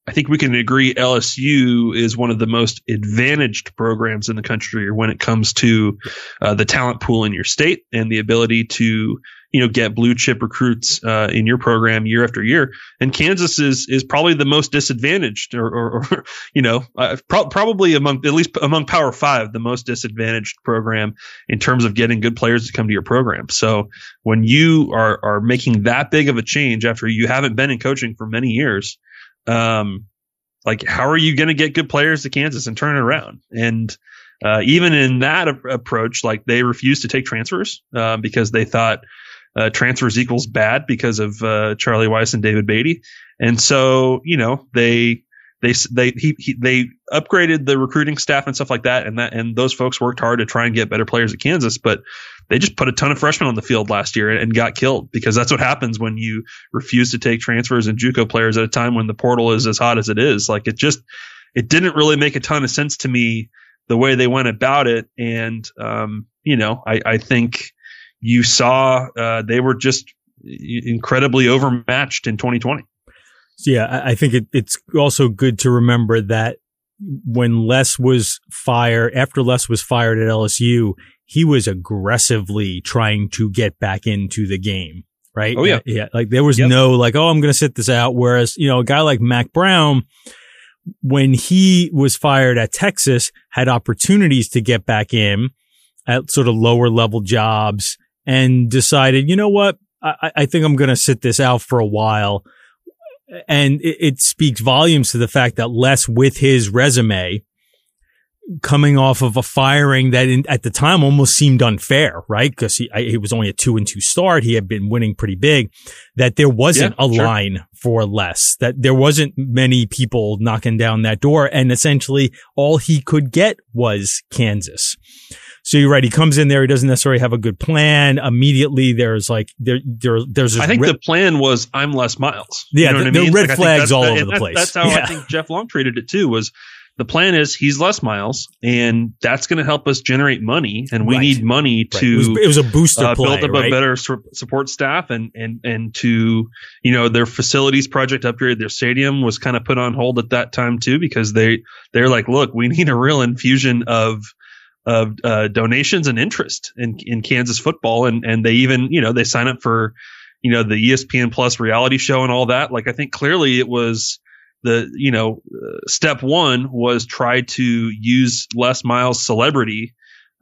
I think we can agree LSU is one of the most advantaged programs in the country when it comes to uh, the talent pool in your state and the ability to you know get blue chip recruits uh, in your program year after year. And Kansas is is probably the most disadvantaged, or, or, or you know uh, pro- probably among at least among Power Five the most disadvantaged program in terms of getting good players to come to your program. So when you are are making that big of a change after you haven't been in coaching for many years um, like how are you going to get good players to Kansas and turn it around? And uh, even in that a- approach, like they refused to take transfers uh, because they thought uh, transfers equals bad because of uh, Charlie Weis and David Beaty. and so you know they they they he, he, they upgraded the recruiting staff and stuff like that, and that and those folks worked hard to try and get better players at Kansas, but they just put a ton of freshmen on the field last year and, and got killed because that's what happens when you refuse to take transfers and JUCO players at a time when the portal is as hot as it is. Like it just it didn't really make a ton of sense to me the way they went about it, and um, you know I I think you saw uh, they were just incredibly overmatched in 2020. Yeah, I think it, it's also good to remember that when Les was fired, after Les was fired at LSU, he was aggressively trying to get back into the game. Right. Oh yeah. Yeah. Like there was yep. no like, oh, I'm going to sit this out. Whereas, you know, a guy like Mack Brown, when he was fired at Texas, had opportunities to get back in at sort of lower level jobs and decided, you know what? I, I think I'm going to sit this out for a while and it, it, speaks volumes to the fact that Les, with his resume, coming off of a firing that in, at the time almost seemed unfair, right? Because he he was only a two and two start. He had been winning pretty big. That there wasn't yeah, a sure. line for Les. That there wasn't many people knocking down that door, and essentially all he could get was Kansas. So you're right. He comes in there. He doesn't necessarily have a good plan. Immediately, there's like there there there's. I think the plan was I'm Les Miles. Yeah, you know the, the mean? red like, flags all over the place. That's how yeah. I think Jeff Long treated it too. Was the plan is he's Les Miles, and that's going to help us generate money, and we right. need money to. Right. It, was, it, was, a booster uh, play, build up right? a better support staff, and and and to you know their facilities project upgrade, their stadium was kind of put on hold at that time too because they they're like, look, we need a real infusion of of uh, donations and interest in, in Kansas football, and and they even you know they sign up for you know the ESPN Plus reality show and all that. Like I think clearly it was the you know uh, step one was try to use Les Miles celebrity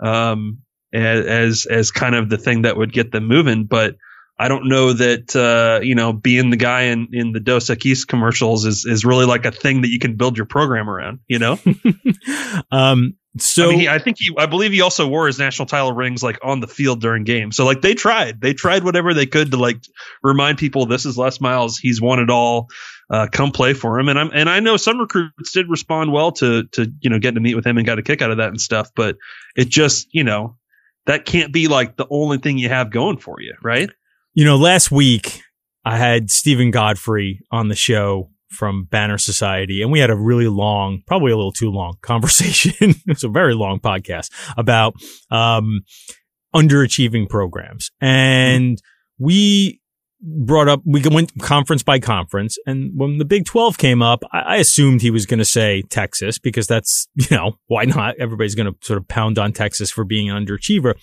um, as as kind of the thing that would get them moving, but. I don't know that uh, you know being the guy in, in the Dos Equis commercials is is really like a thing that you can build your program around. You know, um, so I, mean, he, I, think he, I believe he also wore his national title rings like on the field during games. So like they tried, they tried whatever they could to like remind people this is Les Miles. He's won it all. Uh, come play for him. And I'm, and I know some recruits did respond well to, to, you know, getting to meet with him and got a kick out of that and stuff. But it just, you know, that can't be like the only thing you have going for you, right? You know, last week I had Steven Godfrey on the show from Banner Society, and we had a really long, probably a little too long conversation. it was a very long podcast about um, underachieving programs, and we brought up we went conference by conference, and when the Big Twelve came up, I, I assumed he was going to say Texas because that's you know why not? Everybody's going to sort of pound on Texas for being an underachiever,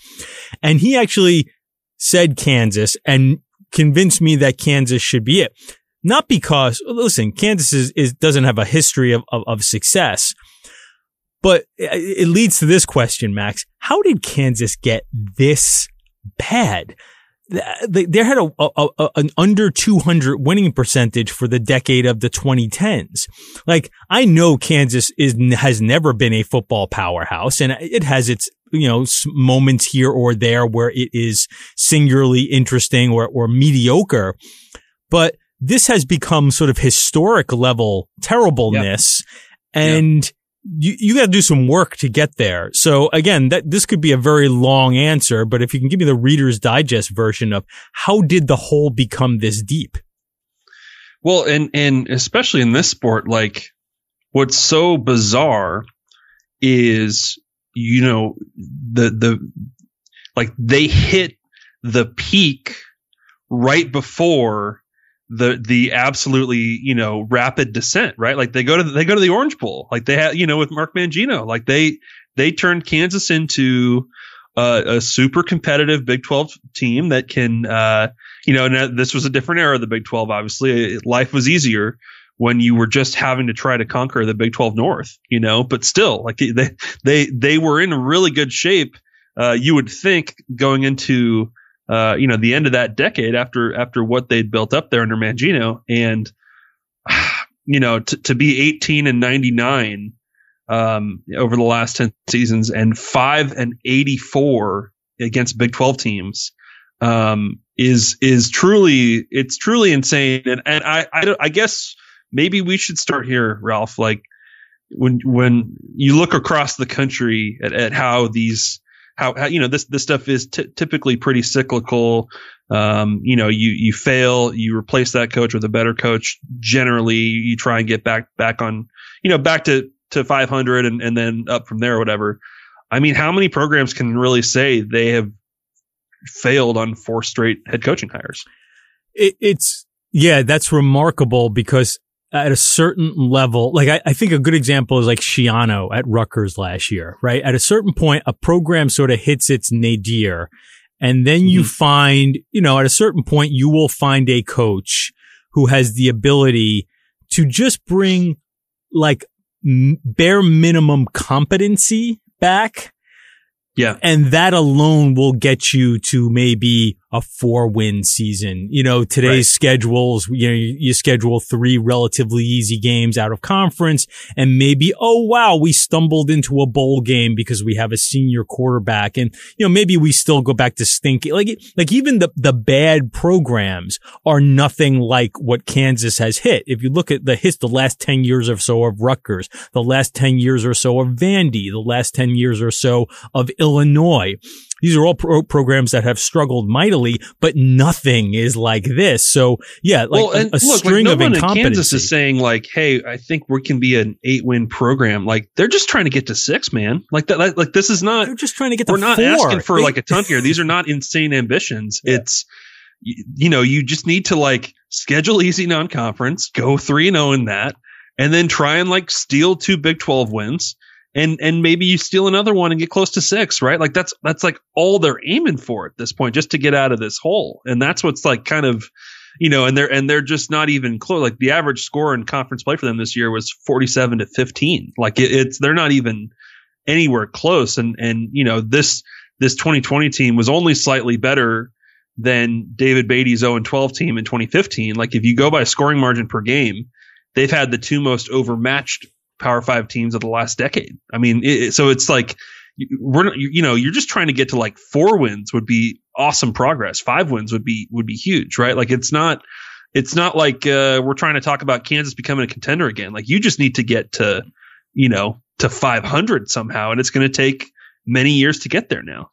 and he actually said Kansas and convinced me that Kansas should be it. Not because, listen, Kansas is, is doesn't have a history of, of, of success, but it leads to this question, Max. How did Kansas get this bad? They, had a, a, a, an under 200 winning percentage for the decade of the 2010s. Like, I know Kansas is, has never been a football powerhouse and it has its, you know, moments here or there where it is singularly interesting or, or mediocre. But this has become sort of historic level terribleness. Yep. And yep. you, you got to do some work to get there. So again, that this could be a very long answer, but if you can give me the reader's digest version of how did the hole become this deep? Well, and, and especially in this sport, like what's so bizarre is, you know, the, the, like they hit the peak right before the the absolutely you know rapid descent right? Like they go to the, they go to the orange bowl. Like they had you know with mark mangino like they they turned kansas into uh, a super competitive big 12 team that can uh you know this was a different era of the big 12 obviously. Life was easier when you were just having to try to conquer the big 12 north you know? But still like they they they were in really good shape uh you would think going into uh, you know, the end of that decade after after what they'd built up there under Mangino, and you know, t- to be 18 and 99 um, over the last 10 seasons and five and 84 against Big 12 teams um, is is truly it's truly insane, and and I I, I guess maybe we should start here, Ralph. Like when when you look across the country at, at how these how, how, you know this this stuff is t- typically pretty cyclical. Um, you know, you you fail, you replace that coach with a better coach. Generally, you try and get back back on, you know, back to to 500 and and then up from there or whatever. I mean, how many programs can really say they have failed on four straight head coaching hires? It, it's yeah, that's remarkable because at a certain level, like I, I, think a good example is like Schiano at Rutgers last year, right? At a certain point, a program sort of hits its nadir. And then mm-hmm. you find, you know, at a certain point, you will find a coach who has the ability to just bring like m- bare minimum competency back. Yeah. And that alone will get you to maybe a four win season. You know, today's right. schedules, you know, you, you, schedule three relatively easy games out of conference and maybe, oh wow, we stumbled into a bowl game because we have a senior quarterback and, you know, maybe we still go back to stinky. Like, like even the, the bad programs are nothing like what Kansas has hit. If you look at the hits, the last 10 years or so of Rutgers, the last 10 years or so of Vandy, the last 10 years or so of Illinois, these are all pro- programs that have struggled mightily, but nothing is like this. So yeah, like well, a, a look, string like no of one in Kansas is saying like, "Hey, I think we can be an eight-win program." Like they're just trying to get to six, man. Like that. Like this is not. They're just trying to get. We're not four. asking for like a ton here. These are not insane ambitions. Yeah. It's you know you just need to like schedule easy non-conference, go three and zero oh in that, and then try and like steal two Big Twelve wins and and maybe you steal another one and get close to six, right? Like that's that's like all they're aiming for at this point, just to get out of this hole. And that's what's like kind of you know, and they're and they're just not even close. Like the average score in conference play for them this year was forty seven to fifteen. Like it, it's they're not even anywhere close. And and you know this this 2020 team was only slightly better than David Beaty's 0 and 12 team in 2015. Like if you go by scoring margin per game, they've had the two most overmatched Power Five teams of the last decade. I mean, it, so it's like we're you know you're just trying to get to like four wins would be awesome progress. Five wins would be would be huge, right? Like it's not it's not like uh, we're trying to talk about Kansas becoming a contender again. Like you just need to get to you know to 500 somehow, and it's going to take many years to get there now.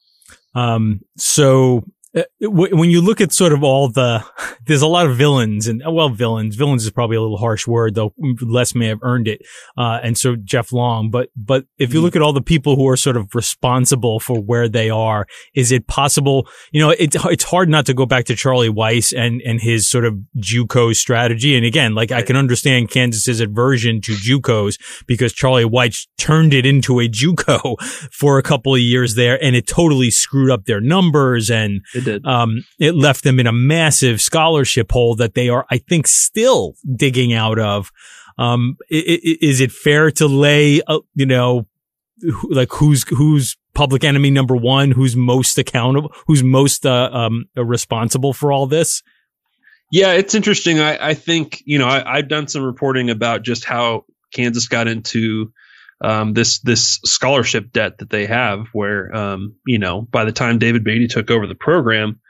Um, so when you look at sort of all the, there's a lot of villains and well, villains, villains is probably a little harsh word though. Les may have earned it. Uh, and so Jeff Long, but, but if you mm-hmm. look at all the people who are sort of responsible for where they are, is it possible, you know, it's, it's hard not to go back to Charlie Weis and, and his sort of JUCO strategy. And again, like I can understand Kansas's aversion to JUCOs because Charlie Weis turned it into a JUCO for a couple of years there and it totally screwed up their numbers and, it did. Um, it left them in a massive scholarship hole that they are, I think, still digging out of. Um, is it fair to lay, uh, you know, like who's who's public enemy number one, who's most accountable, who's most uh, um, responsible for all this? Yeah, it's interesting. I, I think you know I, I've done some reporting about just how Kansas got into um, this this scholarship debt that they have, where um, you know by the time David Beaty took over the program,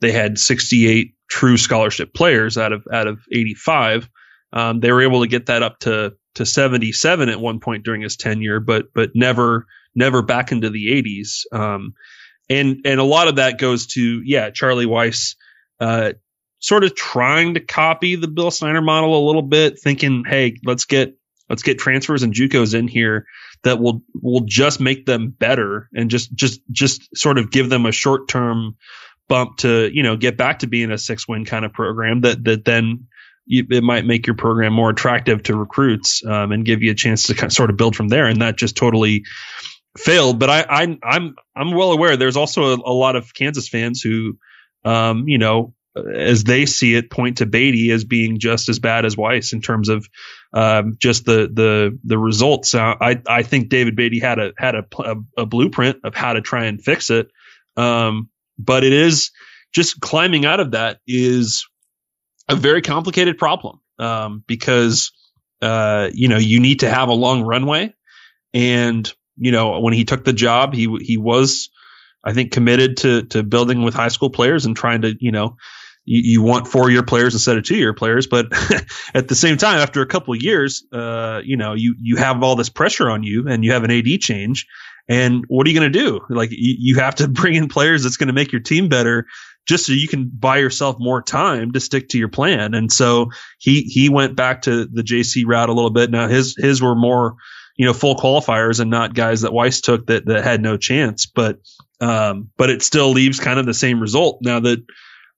they had 68 true scholarship players out of out of 85. Um, they were able to get that up to to 77 at one point during his tenure, but but never never back into the 80s. Um, and and a lot of that goes to yeah Charlie Weis. Uh, sort of trying to copy the Bill Snyder model a little bit, thinking, hey, let's get Let's get transfers and JUCOs in here that will will just make them better and just just just sort of give them a short term bump to you know get back to being a six win kind of program that that then you, it might make your program more attractive to recruits um, and give you a chance to kind of sort of build from there. And that just totally failed. But I, I I'm I'm well aware there's also a, a lot of Kansas fans who um, you know as they see it, point to Beaty as being just as bad as Weis in terms of um, just the the the results. Uh, I I think David Beaty had a had a, a, a, blueprint of how to try and fix it, um, but it is just climbing out of that is a very complicated problem um, because uh, you know you need to have a long runway, and you know when he took the job, he he was I think committed to to building with high school players and trying to you know you, you want four year players instead of two year players. But at the same time, after a couple of years, uh, you know, you, you have all this pressure on you and you have an AD change. And what are you going to do? Like you, you have to bring in players that's going to make your team better just so you can buy yourself more time to stick to your plan. And so he, he went back to the JC route a little bit. Now his, his were more, you know, full qualifiers and not guys that Weis took that, that had no chance. But, um, but it still leaves kind of the same result now that,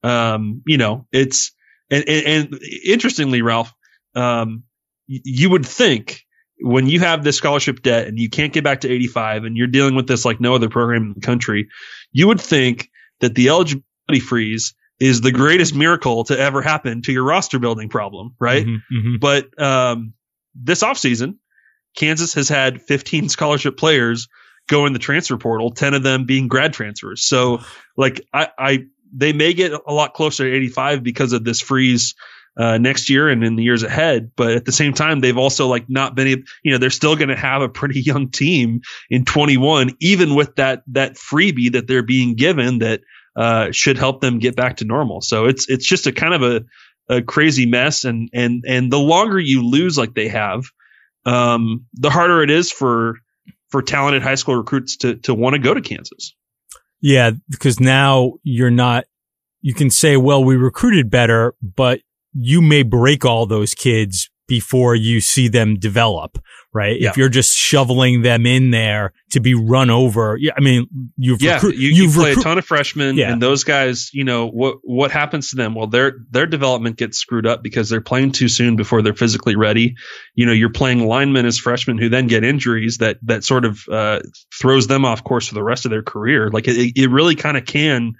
um, you know, it's and, and, and interestingly, Ralph, um, you would think when you have this scholarship debt and you can't get back to 85 and you're dealing with this like no other program in the country, you would think that the eligibility freeze is the greatest miracle to ever happen to your roster building problem, right? Mm-hmm, mm-hmm. But um, this offseason, Kansas has had 15 scholarship players go in the transfer portal, 10 of them being grad transfers. So like I, I they may get a lot closer to 85 because of this freeze uh, next year and in the years ahead. But at the same time, they've also like not been able, you know, they're still going to have a pretty young team in 21, even with that, that freebie that they're being given that, uh, should help them get back to normal. So it's, it's just a kind of a, a crazy mess. And, and, and the longer you lose like they have, um, the harder it is for, for talented high school recruits to, to want to go to Kansas. Yeah, because now you're not, you can say, well, we recruited better, but you may break all those kids before you see them develop, right? Yeah. If you're just shoveling them in there to be run over, yeah, I mean, you've yeah, recru- you, you play recru- a ton of freshmen, yeah. and those guys, you know, what what happens to them? Well, their their development gets screwed up because they're playing too soon before they're physically ready. You know, you're playing linemen as freshmen who then get injuries that that sort of uh, throws them off course for the rest of their career. Like it, it really kind of can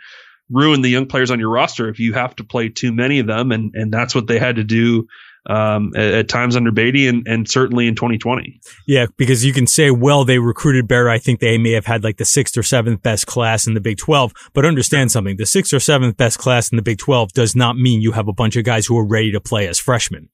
ruin the young players on your roster if you have to play too many of them, and and that's what they had to do um, at, at, times under Beaty and, and certainly in 2020. Yeah, because you can say, well, they recruited better. I think they may have had like the sixth or seventh best class in the Big 12. But understand something. The sixth or seventh best class in the Big 12 does not mean you have a bunch of guys who are ready to play as freshmen.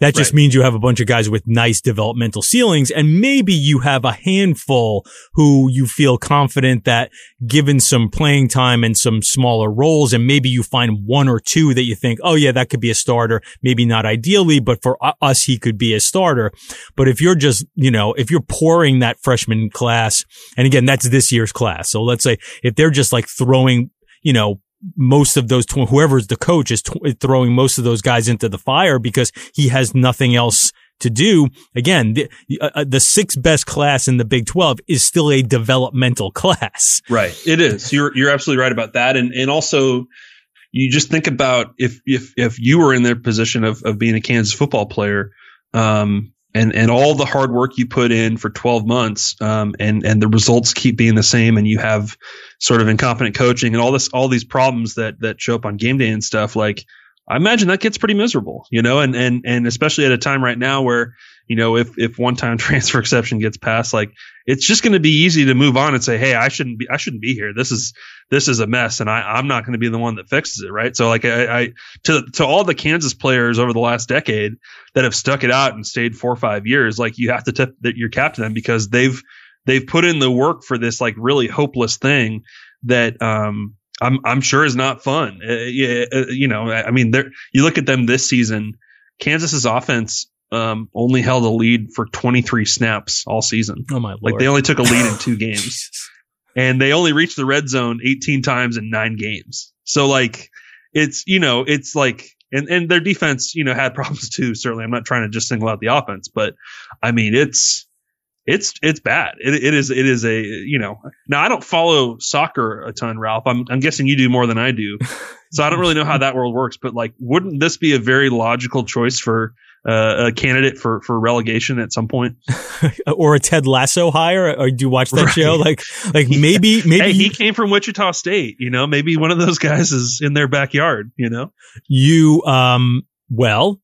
That just right. means you have a bunch of guys with nice developmental ceilings and maybe you have a handful who you feel confident that given some playing time and some smaller roles and maybe you find one or two that you think, oh yeah, that could be a starter. Maybe not ideally, but for us, he could be a starter. But if you're just, you know, if you're pouring that freshman class, and again, that's this year's class. So let's say if they're just like throwing, you know, most of those, tw- whoever's the coach is throwing most of those guys into the fire because he has nothing else to do. Again, the, uh, uh the sixth best class in the Big 12 is still a developmental class. Right. It is. You're, you're absolutely right about that. And, and also, you just think about if, if, if you were in their position of, of being a Kansas football player, um, and and all the hard work you put in for 12 months um, and and the results keep being the same and you have sort of incompetent coaching and all this all these problems that that show up on game day and stuff like I imagine that gets pretty miserable, you know, and and and especially at a time right now where you know if if one time transfer exception gets passed, like it's just going to be easy to move on and say, hey, I shouldn't be I shouldn't be here. This is this is a mess, and I I'm not going to be the one that fixes it, right? So like I, I to to all the Kansas players over the last decade that have stuck it out and stayed four or five years, like you have to tip that your cap to them because they've they've put in the work for this like really hopeless thing that um I'm I'm sure is not fun. Uh, uh, you know, I mean, there you look at them this season. Kansas's offense um, only held a lead for 23 snaps all season. Oh my lord! Like they only took a lead in two games, and they only reached the red zone 18 times in nine games. So like, it's you know, it's like, and and their defense, you know, had problems too. Certainly, I'm not trying to just single out the offense, but I mean, it's it's it's bad. It, it is it is a you know. Now I don't follow soccer a ton, Ralph. I'm I'm guessing you do more than I do, so I don't really know how that world works. But like, wouldn't this be a very logical choice for uh, a candidate for for relegation at some point, or a Ted Lasso hire? Or do you watch that right. show? Like like maybe maybe hey, he came from Wichita State. You know, maybe one of those guys is in their backyard. You know, you um well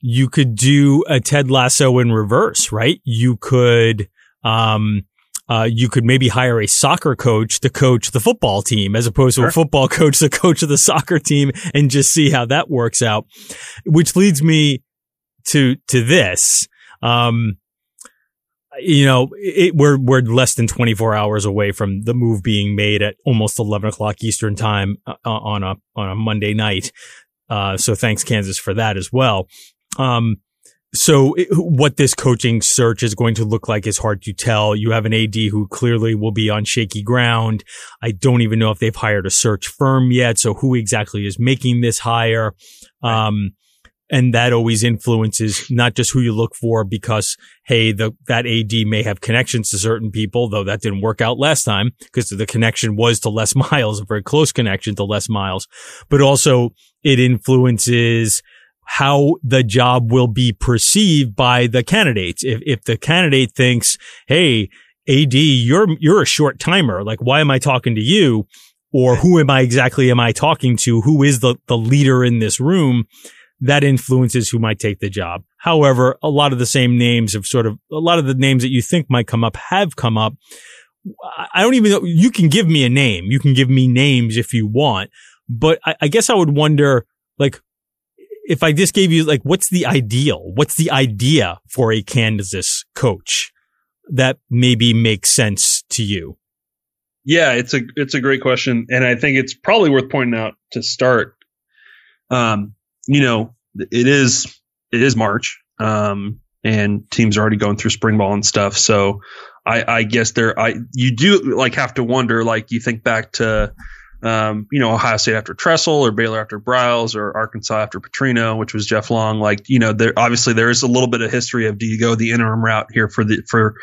you could do a Ted Lasso in reverse, right? You could, um, uh, you could maybe hire a soccer coach to coach the football team as opposed to sure. a football coach to coach of the soccer team and just see how that works out. Which leads me to, to this. Um, you know, it, we're we're less than 24 hours away from the move being made at almost 11 o'clock Eastern time uh, on a on a Monday night. Uh, so thanks Kansas for that as well. Um, so it, what this coaching search is going to look like is hard to tell. You have an AD who clearly will be on shaky ground. I don't even know if they've hired a search firm yet. So who exactly is making this hire? Um, and that always influences not just who you look for because, hey, the, that AD may have connections to certain people, though that didn't work out last time because the connection was to Les Miles, a very close connection to Les Miles, but also it influences how the job will be perceived by the candidates. If, if the candidate thinks, Hey, AD, you're, you're a short timer. Like, why am I talking to you? Or who am I exactly am I talking to? Who is the, the leader in this room? That influences who might take the job. However, a lot of the same names have sort of, a lot of the names that you think might come up have come up. I don't even know. You can give me a name. You can give me names if you want, but I, I guess I would wonder, like, if I just gave you like, what's the ideal? What's the idea for a Kansas coach that maybe makes sense to you? Yeah, it's a it's a great question, and I think it's probably worth pointing out to start. Um, you know, it is it is March, um, and teams are already going through spring ball and stuff. So, I, I guess there, I you do like have to wonder, like you think back to um, you know, Ohio State after Tressel or Baylor after Briles or Arkansas after Petrino, which was Jeff Long. Like, you know, there obviously there is a little bit of history of do you go the interim route here for the for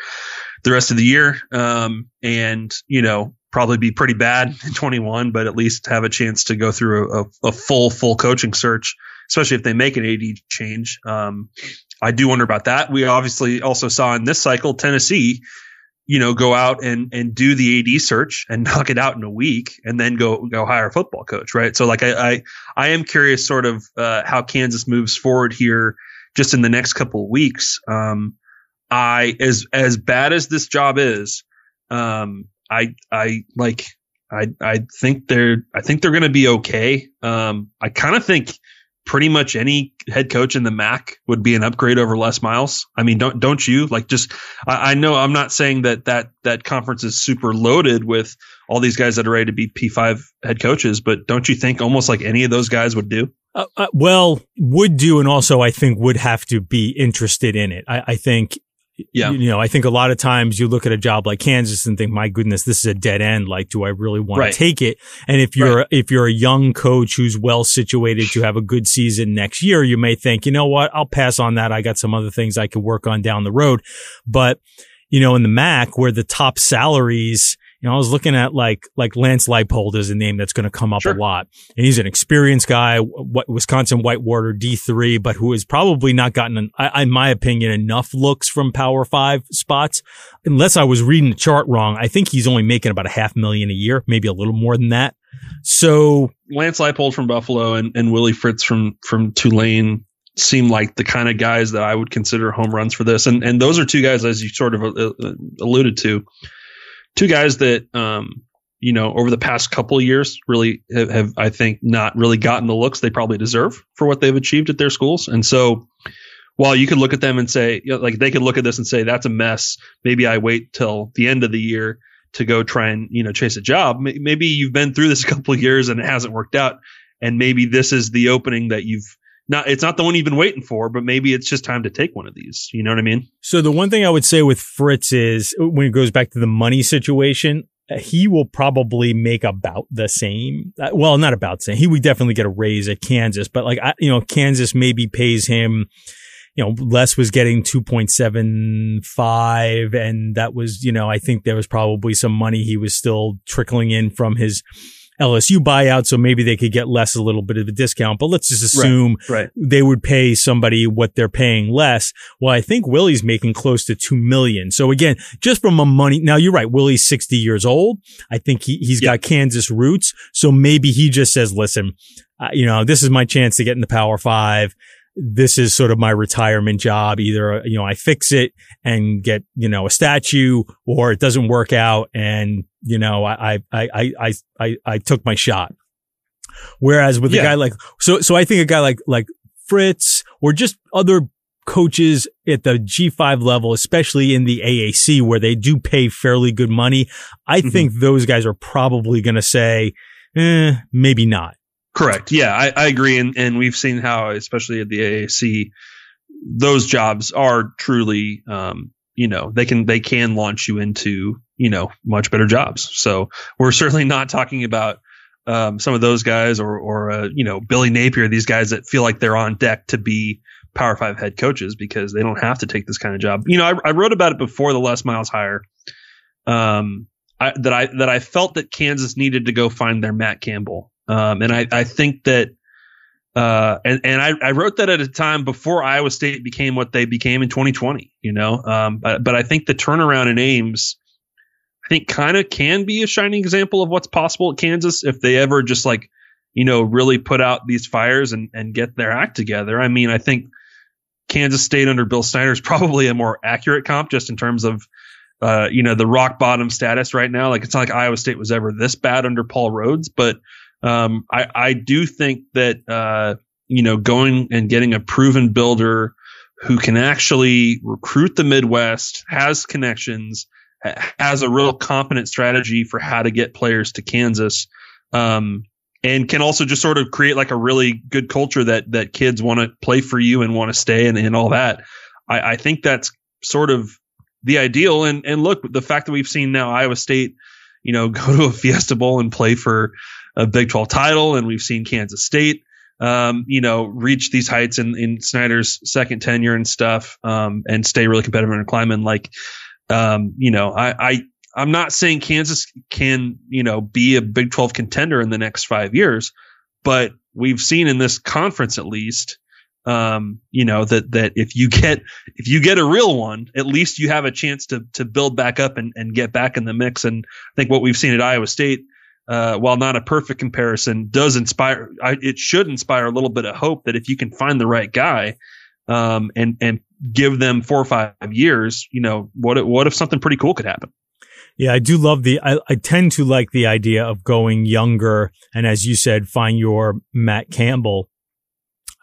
the rest of the year, um, and you know probably be pretty bad in 21, but at least have a chance to go through a, a full full coaching search, especially if they make an AD change. Um, I do wonder about that. We obviously also saw in this cycle Tennessee you know, go out and and do the AD search and knock it out in a week, and then go go hire a football coach, right? So like I I, I am curious, sort of uh, how Kansas moves forward here, just in the next couple of weeks. Um, I as as bad as this job is, um, I I like I I think they're I think they're going to be okay. Um, I kind of think pretty much any head coach in the MAC would be an upgrade over Les Miles. I mean, don't don't you? Like, just I, I, know I'm not saying that that that conference is super loaded with all these guys that are ready to be P5 head coaches, but don't you think almost like any of those guys would do? Uh, uh, well, would do, and also I think would have to be interested in it. I, I think yeah. You know, I think a lot of times you look at a job like Kansas and think, my goodness, this is a dead end. Like, do I really want right. to take it? And if you're, right. if you're a young coach who's well situated to have a good season next year, you may think, you know what? I'll pass on that. I got some other things I could work on down the road. But, you know, in the MAC where the top salaries, you know, I was looking at like, like Lance Leipold is a name that's going to come up sure. a lot. And he's an experienced guy, what Wisconsin Whitewater D3, but who has probably not gotten, an, in my opinion, enough looks from Power Five spots. Unless I was reading the chart wrong, I think he's only making about a half million a year, maybe a little more than that. So Lance Leipold from Buffalo and, and Willie Fritz from, from Tulane seem like the kind of guys that I would consider home runs for this. And, and those are two guys, as you sort of uh, uh, alluded to, two guys that um, you know over the past couple years really have, have, I think not really gotten the looks they probably deserve for what they've achieved at their schools. And so while you could look at them and say you know, like they could look at this and say that's a mess, maybe I wait till the end of the year to go try and you know chase a job. Maybe you've been through this a couple of years and it hasn't worked out, and maybe this is the opening that you've not it's not the one you've been waiting for, but maybe it's just time to take one of these. You know what I mean? So the one thing I would say with Fritz is when it goes back to the money situation, uh, he will probably make about the same. Uh, well, not about the same. He would definitely get a raise at Kansas, but like you know, Kansas maybe pays him. You know, Les was getting 2.75 and that was, you know, I think there was probably some money he was still trickling in from his LSU buyout, so maybe they could get Les a little bit of a discount. But let's just assume right, right. they would pay somebody what they're paying Les. Well, I think Willie's making close to two million. So again, just from a money. Now you're right. Willie's 60 years old. I think he, he's yep. got Kansas roots. So maybe he just says, listen, uh, you know, this is my chance to get in the power five this is sort of my retirement job. Either, you know, I fix it and get, you know, a statue or it doesn't work out. And, you know, I, I, I, I, I, I took my shot. Whereas with yeah. a guy like, so, so I think a guy like, like Fritz or just other coaches at the G5 level, especially in the AAC where they do pay fairly good money, I mm-hmm. think those guys are probably going to say, eh, maybe not. Correct. Yeah, I, I agree. And, and we've seen how, especially at the AAC, those jobs are truly, um, you know, they can, they can launch you into, you know, much better jobs. So we're certainly not talking about, um, some of those guys or, or, uh, you know, Billy Napier, these guys that feel like they're on deck to be Power Five head coaches because they don't have to take this kind of job. You know, I, I wrote about it before the Les Miles hire. Um, I, that I that I felt that Kansas needed to go find their Matt Campbell, um, and I I think that. Uh, and, and I, I wrote that at a time before Iowa State became what they became in 2020, you know, um, but, but I think the turnaround in Ames, I think kind of can be a shining example of what's possible at Kansas if they ever just like, you know, really put out these fires and, and get their act together. I mean, I think Kansas State under Bill Snyder is probably a more accurate comp just in terms of, uh, you know, the rock bottom status right now. Like it's not like Iowa State was ever this bad under Paul Rhoads, but um, I, I do think that, uh, you know, going and getting a proven builder who can actually recruit the Midwest, has connections, has a real competent strategy for how to get players to Kansas. Um, and can also just sort of create like a really good culture that that kids want to play for you and want to stay and, and all that. I, I think that's sort of the ideal. And and look, the fact that we've seen now Iowa State, you know, go to a Fiesta Bowl and play for a Big 12 title, and we've seen Kansas State, um, you know, reach these heights in, in Snyder's second tenure and stuff, um, and stay really competitive and climbing. Like, um, you know, I, I I'm not saying Kansas can, you know, be a Big 12 contender in the next five years, but we've seen in this conference at least, um, you know, that, that if you get, if you get a real one, at least you have a chance to, to build back up and, and get back in the mix. And I think what we've seen at Iowa State, uh, while not a perfect comparison, does inspire, I, it should inspire a little bit of hope that if you can find the right guy, um, and, and give them four or five years, you know, what, what if something pretty cool could happen? Yeah, I do love the, I, I tend to like the idea of going younger. And as you said, find your Matt Campbell.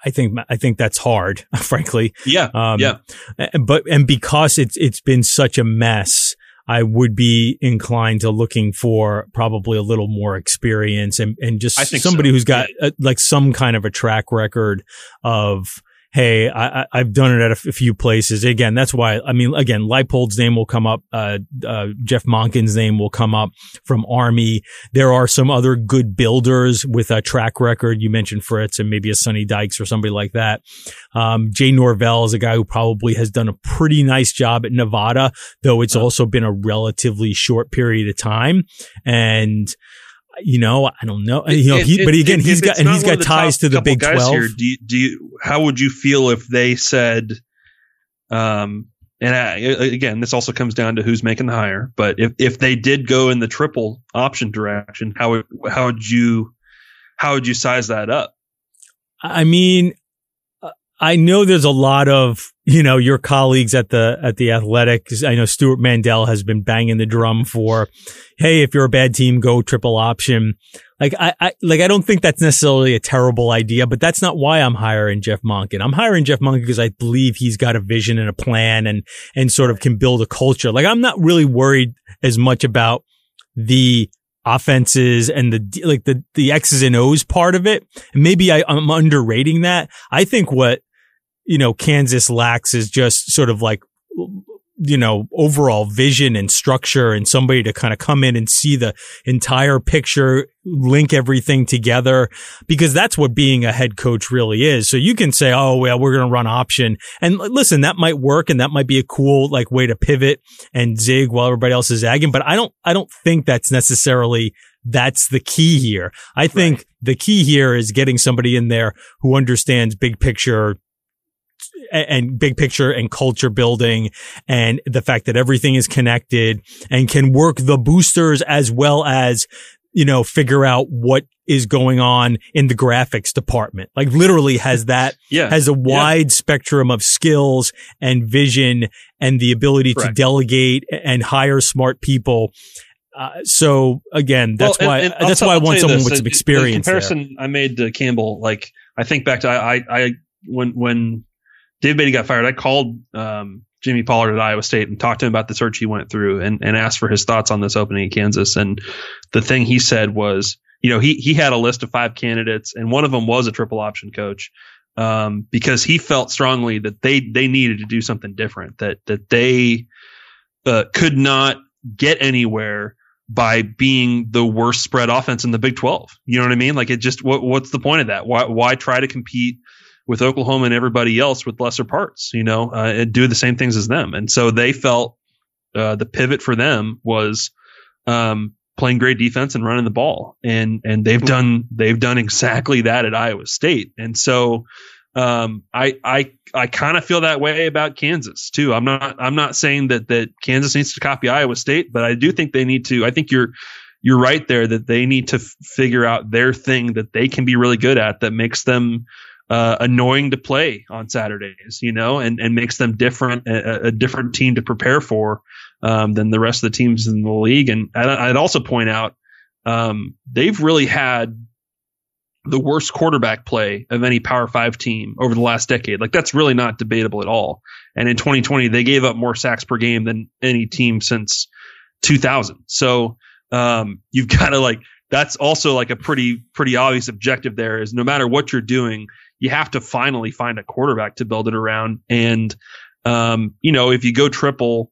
I think, I think that's hard, frankly. Yeah. Um, yeah. But, and because it's, it's been such a mess, I would be inclined to looking for probably a little more experience and, and just somebody so. who's got a, like some kind of a track record of, hey, I, have done it at a, f- a few places. Again, that's why, I mean, again, Leipold's name will come up. Uh, uh, Jeff Monken's name will come up from Army. There are some other good builders with a track record. You mentioned Fritz and maybe a Sonny Dykes or somebody like that. Um, Jay Norvell is a guy who probably has done a pretty nice job at Nevada, though it's also been a relatively short period of time. And, you know, I don't know. You know, it, he, it, but again, it, he's got and he's got ties to the Big Twelve. Here, do you, do you? How would you feel if they said, um, and I, again, this also comes down to who's making the hire. But if if they did go in the triple option direction, how would how would you how would you size that up? I mean, I know there's a lot of, you know, your colleagues at the, at the Athletic. I know Stewart Mandel has been banging the drum for, Hey, if you're a bad team, go triple option. Like I, I, like I don't think that's necessarily a terrible idea, but that's not why I'm hiring Jeff Monken. I'm hiring Jeff Monken because I believe he's got a vision and a plan and, and sort of can build a culture. Like I'm not really worried as much about the offenses and the like the the X's and O's part of it. Maybe I, I'm underrating that. I think what you know, Kansas lacks is just sort of like, you know, overall vision and structure and somebody to kind of come in and see the entire picture, link everything together because that's what being a head coach really is. So you can say, Oh, well, we're going to run option and listen, that might work and that might be a cool like way to pivot and zig while everybody else is zagging. But I don't, I don't think that's necessarily that's the key here. I think right. the key here is getting somebody in there who understands big picture and big picture and culture building and the fact that everything is connected and can work the boosters as well as you know, figure out what is going on in the graphics department. Like literally has that, yeah. has a wide yeah. spectrum of skills and vision and the ability Correct. to delegate and hire smart people. Uh, so again, that's well, why, and, and that's why I want someone this, with some experience. The comparison there. I made to Campbell, like I think back to, I, I, when, when Dave Beaty got fired, I called um, Jamie Pollard at Iowa State and talked to him about the search he went through and, and asked for his thoughts on this opening in Kansas. And the thing he said was, you know, he he had a list of five candidates, and one of them was a triple option coach. Um, because he felt strongly that they they needed to do something different, that that they uh, could not get anywhere by being the worst spread offense in the Big 12. You know what I mean? Like it just what what's the point of that? Why why try to compete with Oklahoma and everybody else with lesser parts, you know, uh, and do the same things as them. And so they felt uh, the pivot for them was um, playing great defense and running the ball, and and they've done they've done exactly that at Iowa State. And so um, I I I kind of feel that way about Kansas too. I'm not I'm not saying that that Kansas needs to copy Iowa State, but I do think they need to. I think you're you're right there that they need to f- figure out their thing that they can be really good at that makes them uh, annoying to play on Saturdays, you know, and, and makes them different, a, a different team to prepare for um, than the rest of the teams in the league. And I'd also point out um, they've really had the worst quarterback play of any Power Five team over the last decade. Like that's really not debatable at all. And in 2020, they gave up more sacks per game than any team since 2000. So um, you've got to like that's also like a pretty pretty obvious objective there is no matter what you're doing you have to finally find a quarterback to build it around. And, um, you know, if you go triple,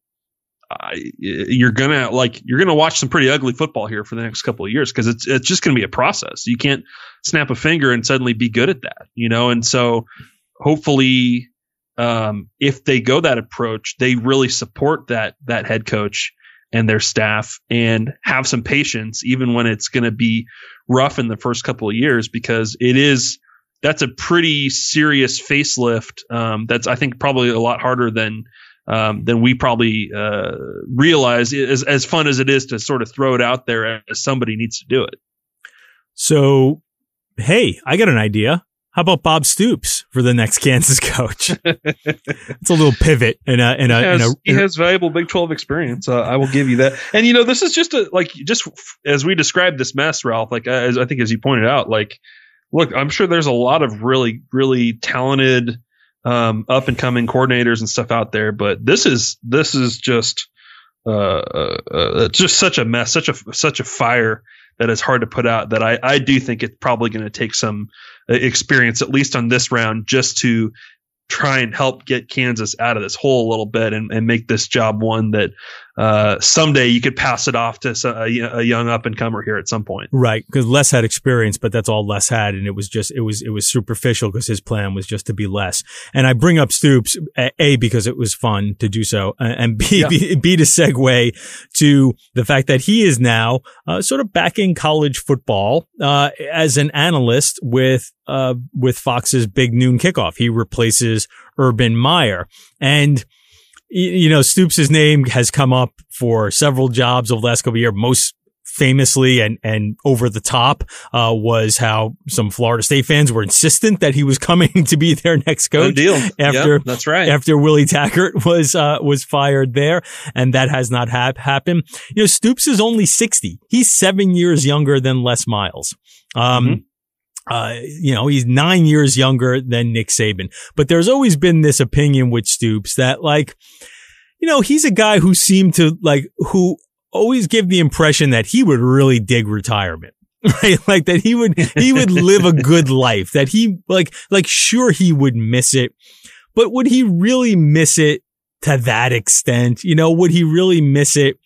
you're gonna like you're gonna watch some pretty ugly football here for the next couple of years because it's it's just gonna be a process. You can't snap a finger and suddenly be good at that, you know. And so, hopefully, um, if they go that approach, they really support that that head coach and their staff and have some patience, even when it's going to be rough in the first couple of years, because it is that's a pretty serious facelift. Um, that's I think probably a lot harder than um, than we probably uh, realize. As as fun as it is to sort of throw it out there as somebody needs to do it. So, hey, I got an idea. How about Bob Stoops for the next Kansas coach? it's a little pivot and a, and a, he has, and a, he has valuable Big 12 experience. Uh, I will give you that. And you know, this is just a, like, just as we described this mess, Ralph, like, as I think, as you pointed out, like, look, I'm sure there's a lot of really, really talented, um, up and coming coordinators and stuff out there, but this is, this is just, uh, uh, uh, just such a mess, such a, such a fire that is hard to put out that I, I do think it's probably going to take some uh, experience, at least on this round, just to try and help get Kansas out of this hole a little bit and, and make this job one that uh, someday you could pass it off to a, a young up and comer here at some point. Right, because Les had experience, but that's all Les had, and it was just it was it was superficial because his plan was just to be Les. And I bring up Stoops a because it was fun to do so, and b yeah. b, b to segue to the fact that he is now uh, sort of back in college football uh, as an analyst with uh, with Fox's Big Noon Kickoff. He replaces Urban Meyer, and you know, Stoops' name has come up for several jobs over the last couple of years. Most famously and, and over the top, uh, was how some Florida State fans were insistent that he was coming to be their next coach. deal. After, yep, that's right. After Willie Taggart was, uh, was fired there. And that has not ha- happened. You know, Stoops is only 60. He's seven years younger than Les Miles. Um, mm-hmm. Uh, you know, he's nine years younger than Nick Saban, but there's always been this opinion with Stoops that like, you know, he's a guy who seemed to like, who always give the impression that he would really dig retirement. Right? Like that he would, he would live a good life, that he like, like sure he would miss it, but would he really miss it to that extent? You know, would he really miss it?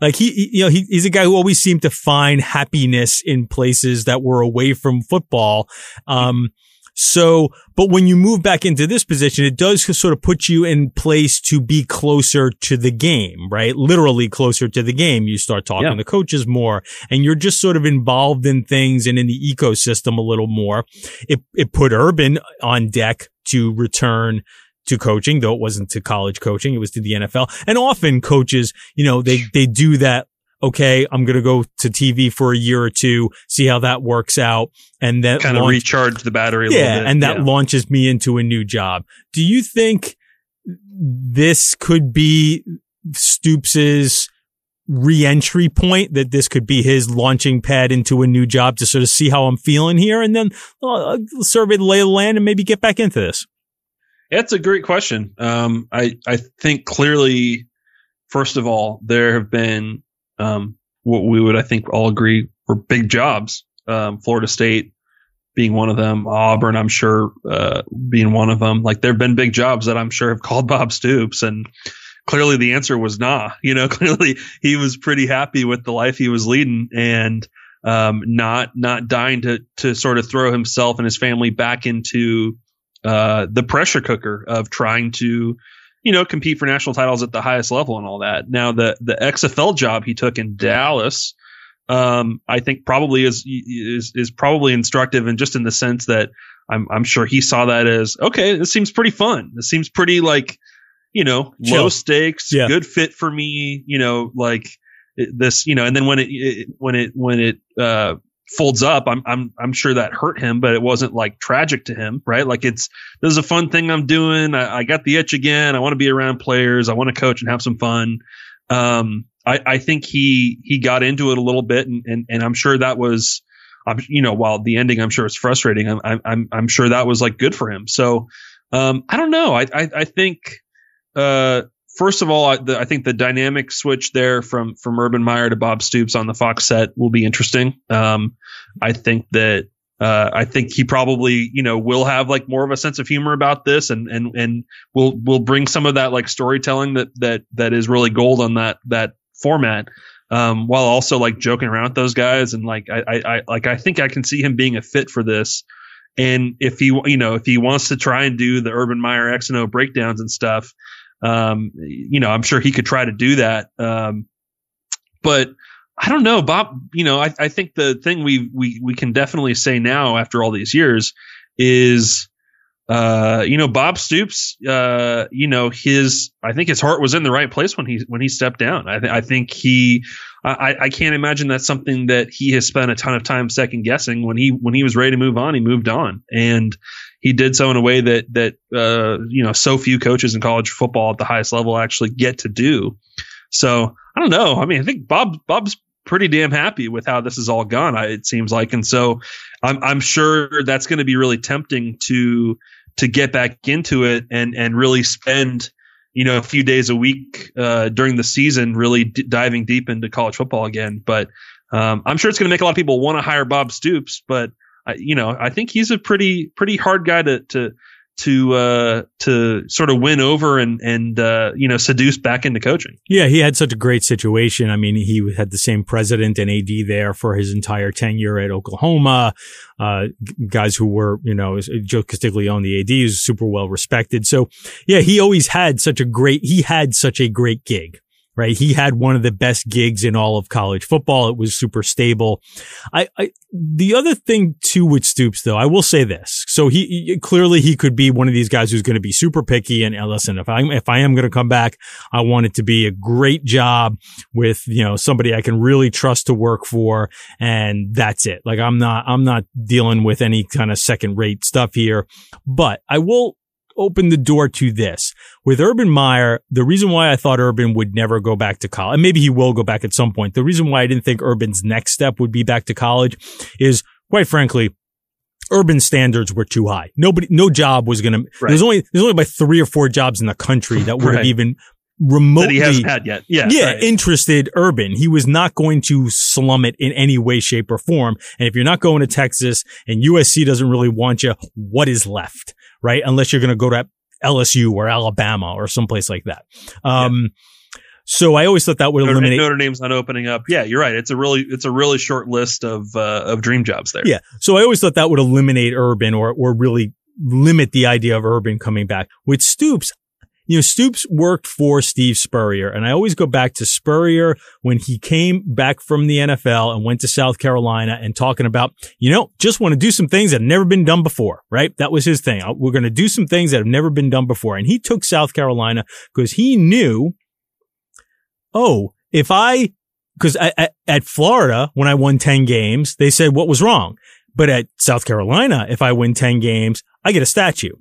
Like he, you know, he, he's a guy who always seemed to find happiness in places that were away from football. Um, so, but when you move back into this position, it does sort of put you in place to be closer to the game, right? Literally closer to the game. You start talking yeah. to coaches more and you're just sort of involved in things and in the ecosystem a little more. It, it put Urban on deck to return to coaching, though it wasn't to college coaching. It was to the NFL. And often coaches, you know, they, they do that. Okay. I'm going to go to TV for a year or two, see how that works out. And then kind launch, of recharge the battery. yeah. And that yeah. launches me into a new job. Do you think this could be Stoops's re-entry point that this could be his launching pad into a new job to sort of see how I'm feeling here and then uh, survey the lay of the land and maybe get back into this? That's a great question. Um, I I think clearly, first of all, there have been um, what we would I think all agree were big jobs. Um, Florida State being one of them, Auburn, I'm sure, uh, being one of them. Like there have been big jobs that I'm sure have called Bob Stoops, and clearly the answer was nah. You know, clearly he was pretty happy with the life he was leading, and um, not not dying to to sort of throw himself and his family back into uh, the pressure cooker of trying to you know compete for national titles at the highest level and all that. Now the the XFL job he took in Dallas. Um, I think probably is is is probably instructive and just in the sense that I'm I'm sure he saw that as okay, this seems pretty fun. This seems pretty like you know Chill. low stakes, yeah. good fit for me. You know, like this, you know, and then when it, it when it when it uh, folds up, I'm I'm I'm sure that hurt him, but it wasn't like tragic to him, right? Like it's this is a fun thing I'm doing. I, I got the itch again. I want to be around players. I want to coach and have some fun. Um, I, I think he he got into it a little bit, and and, and I'm sure that was. I'm, you know, while the ending, I'm sure it's frustrating. I'm, I'm, I'm sure that was like good for him. So, um, I don't know. I, I, I think, uh, first of all, I, the, I, think the dynamic switch there from from Urban Meyer to Bob Stoops on the Fox set will be interesting. Um, I think that uh, I think he probably you know will have like more of a sense of humor about this, and and and will will bring some of that like storytelling that that that is really gold on that that format. Um, while also like joking around with those guys and like I, I, I like I think I can see him being a fit for this. And if he, you know, if he wants to try and do the Urban Meyer X and O breakdowns and stuff, um, you know, I'm sure he could try to do that. Um, but I don't know, Bob. You know, I, I think the thing we we we can definitely say now after all these years is, uh, you know, Bob Stoops. Uh, you know, his I think his heart was in the right place when he when he stepped down. I, th- I think he. I, I can't imagine that's something that he has spent a ton of time second guessing. When he when he was ready to move on, he moved on, and he did so in a way that that uh, you know so few coaches in college football at the highest level actually get to do. So I don't know. I mean, I think Bob Bob's pretty damn happy with how this has all gone. It seems like, and so I'm I'm sure that's going to be really tempting to to get back into it and and really spend you know a few days a week uh, during the season really d- diving deep into college football again. But um, I'm sure it's going to make a lot of people want to hire Bob Stoops, but I, you know, I think he's a pretty pretty hard guy to to to uh, to sort of win over and and uh, you know seduce back into coaching. Yeah, he had such a great situation. I mean, he had the same president and AD there for his entire tenure at Oklahoma. Uh, guys who were you know Joe Castiglione, the AD, is super well respected. So yeah, he always had such a great he had such a great gig right? He had one of the best gigs in all of college football. It was super stable. I, I the other thing too with Stoops, though, I will say this. So he, he clearly he could be one of these guys who's going to be super picky. And listen, if I if I am going to come back, I want it to be a great job with you know somebody I can really trust to work for, and that's it. Like I'm not I'm not dealing with any kind of second rate stuff here. But I will opened the door to this. With Urban Meyer, the reason why I thought Urban would never go back to college, and maybe he will go back at some point. The reason why I didn't think Urban's next step would be back to college is quite frankly, Urban standards were too high. Nobody, no job was going right. to, there's only, there's only about three or four jobs in the country that would right. have even remotely that he hasn't had yet. Yeah, yeah, right. interested Urban. He was not going to slum it in any way, shape, or form. And if you're not going to Texas and USC doesn't really want you, what is left? Right? Unless you're going to go to LSU or Alabama or someplace like that. Um, yeah. So I always thought that would Notre, eliminate Notre Dame's not opening up. Yeah, you're right. It's a really it's a really short list of uh, of dream jobs there. Yeah. So I always thought that would eliminate Urban or or really limit the idea of Urban coming back. With Stoops, you know, Stoops worked for Steve Spurrier. And I always go back to Spurrier when he came back from the NFL and went to South Carolina and talking about, you know, just want to do some things that have never been done before, right? That was his thing. We're going to do some things that have never been done before. And he took South Carolina because he knew, oh, if I, because at Florida, when I won 10 games, they said what was wrong. But at South Carolina, if I win 10 games, I get a statue.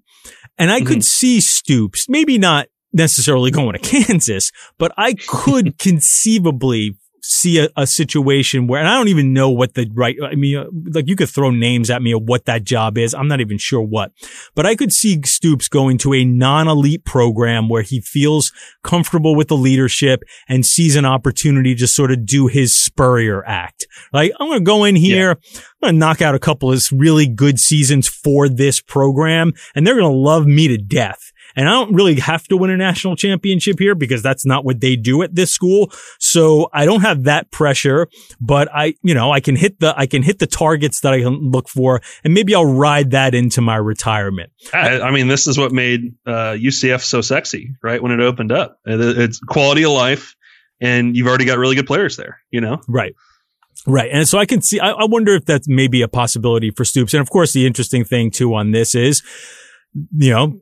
And I mm-hmm. could see Stoops, maybe not necessarily going to Kansas, but I could conceivably see a, a, situation where, and I don't even know what the right, I mean, like you could throw names at me of what that job is. I'm not even sure what, but I could see Stoops going to a non-elite program where he feels comfortable with the leadership and sees an opportunity to sort of do his Spurrier act. Like, I'm going to go in here. Yeah. I'm going to knock out a couple of really good seasons for this program and they're going to love me to death. And I don't really have to win a national championship here because that's not what they do at this school. So I don't have that pressure, but I, you know, I can hit the, I can hit the targets that I can look for and maybe I'll ride that into my retirement. I, I mean, this is what made uh, UCF so sexy, right? When it opened up, it's quality of life and you've already got really good players there, you know? Right. Right. And so I can see, I, I wonder if that's maybe a possibility for Stoops. And of course, the interesting thing too on this is, you know,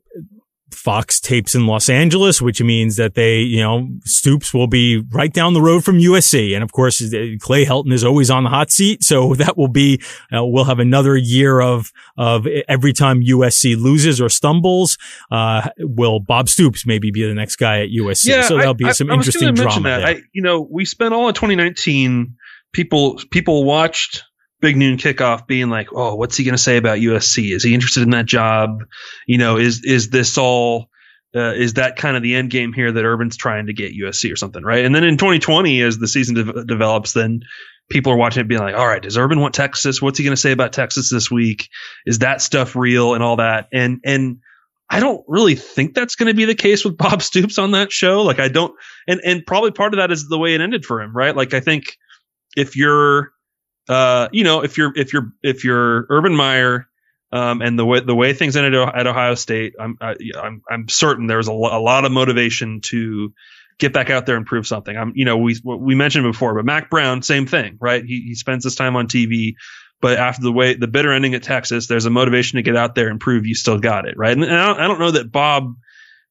Fox tapes in Los Angeles, which means that they, you know, Stoops will be right down the road from USC. And of course, Clay Helton is always on the hot seat. So that will be, uh, we'll have another year of, of every time USC loses or stumbles, uh, will Bob Stoops maybe be the next guy at USC? Yeah, so that'll be I, some I, interesting I drama. That. I, you know, we spent all of 2019, people, people watched Big Noon Kickoff being like, oh, what's he going to say about USC? Is he interested in that job? You know, is is this all? Uh, is that kind of the end game here that Urban's trying to get USC or something, right? And then in 2020, as the season de- develops, then people are watching it being like, all right, does Urban want Texas? What's he going to say about Texas this week? Is that stuff real and all that? And and I don't really think that's going to be the case with Bob Stoops on that show. Like I don't, and and probably part of that is the way it ended for him, right? Like I think if you're uh, you know, if you're if you're if you're Urban Meyer um, and the way the way things ended at Ohio State, I'm I, am i I'm certain there was a, lo- a lot of motivation to get back out there and prove something. I'm you know we we mentioned before, but Mack Brown, same thing, right? He he spends his time on TV, but after the way the bitter ending at Texas, there's a motivation to get out there and prove you still got it, right? And, and I, don't, I don't know that Bob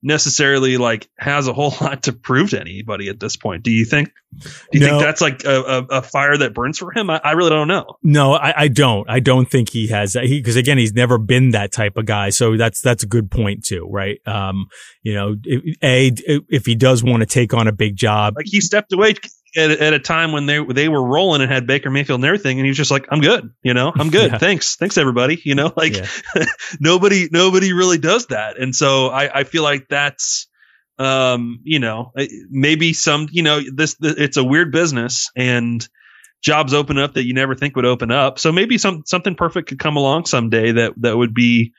necessarily like has a whole lot to prove to anybody at this point. Do you think? Do you no. think that's like a, a, a, fire that burns for him? I, I really don't know. No, I, I, don't. I don't think he has that. Because again, he's never been that type of guy. So that's that's a good point too, right? Um, you know, if, a if he does want to take on a big job, like he stepped away at, at a time when they they were rolling and had Baker Mayfield and everything, and he was just like, "I'm good, you know, I'm good. yeah. Thanks, thanks everybody." You know, like yeah. nobody nobody really does that, and so I I feel like that's um you know maybe some you know this, this it's a weird business and jobs open up that you never think would open up. So maybe some something perfect could come along someday that that would be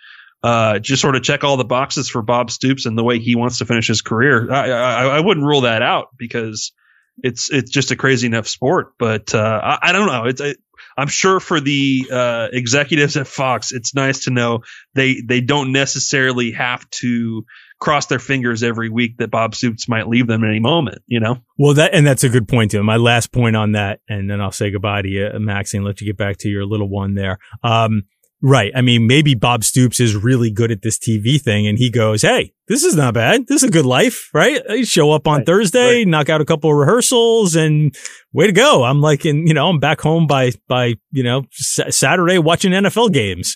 uh, just sort of check all the boxes for Bob Stoops and the way he wants to finish his career. I, I, I wouldn't rule that out because it's it's just a crazy enough sport. But uh, I, I, don't know. It's it, I'm sure for the uh, executives at Fox, it's nice to know they they don't necessarily have to cross their fingers every week that Bob Stoops might leave them at any moment. You know. Well, that and that's a good point too. My last point on that, and then I'll say goodbye to you, Max, and let you get back to your little one there. Um, Right. I mean, maybe Bob Stoops is really good at this TV thing and he goes, Hey, this is not bad. This is a good life, right? You show up on right, Thursday, right. knock out a couple of rehearsals and way to go. I'm like, in, you know, I'm back home by, by, you know, Saturday watching NFL games.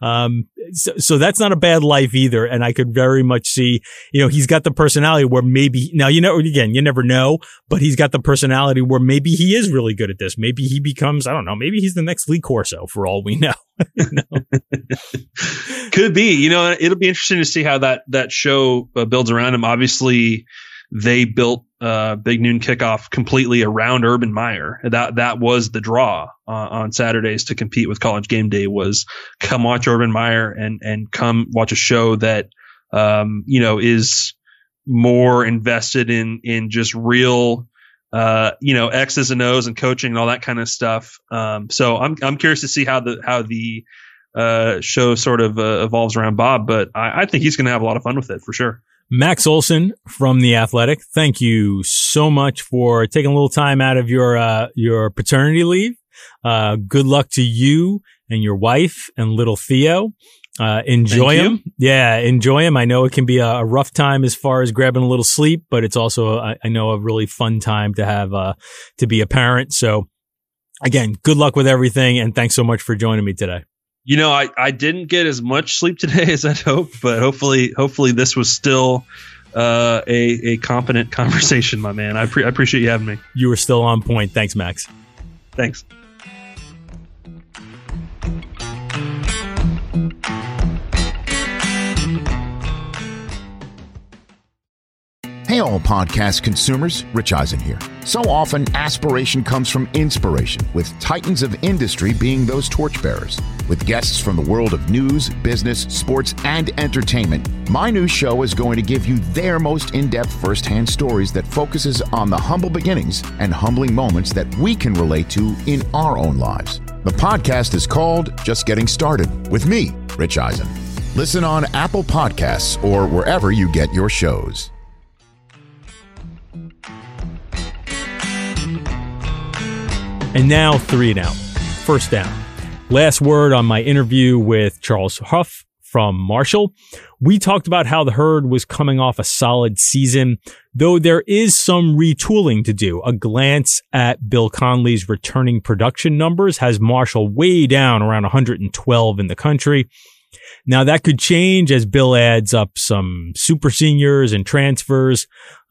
Um, so, so, that's not a bad life either. And I could very much see, you know, he's got the personality where maybe now, you know, again, you never know, but he's got the personality where maybe he is really good at this. Maybe he becomes, I don't know, maybe he's the next Lee Corso for all we know. Could be, you know, it'll be interesting to see how that, that show uh, builds around him. Obviously, they built uh, Big Noon Kickoff completely around Urban Meyer. That that was the draw uh, on Saturdays to compete with College Game Day was come watch Urban Meyer and and come watch a show that um, you know is more invested in in just real uh, you know X's and O's and coaching and all that kind of stuff. Um, so I'm I'm curious to see how the how the uh, show sort of uh, evolves around Bob, but I, I think he's going to have a lot of fun with it for sure. Max Olson from The Athletic, thank you so much for taking a little time out of your, uh, your paternity leave. Uh, good luck to you and your wife and little Theo. Uh, enjoy him. Yeah, enjoy him. I know it can be a, a, rough time as far as grabbing a little sleep, but it's also, I, I know, a really fun time to have, uh, to be a parent. So again, good luck with everything. And thanks so much for joining me today you know, I, I didn't get as much sleep today as I'd hoped, but hopefully, hopefully this was still uh, a a competent conversation, my man. I, pre- I appreciate you having me. You were still on point. Thanks, Max. Thanks. Hey, all podcast consumers, Rich Eisen here. So often, aspiration comes from inspiration, with titans of industry being those torchbearers. With guests from the world of news, business, sports, and entertainment, my new show is going to give you their most in depth firsthand stories that focuses on the humble beginnings and humbling moments that we can relate to in our own lives. The podcast is called Just Getting Started with me, Rich Eisen. Listen on Apple Podcasts or wherever you get your shows. And now three and out. First down. Last word on my interview with Charles Huff from Marshall. We talked about how the herd was coming off a solid season, though there is some retooling to do. A glance at Bill Connelly's returning production numbers has Marshall way down around 112 in the country. Now that could change as Bill adds up some super seniors and transfers.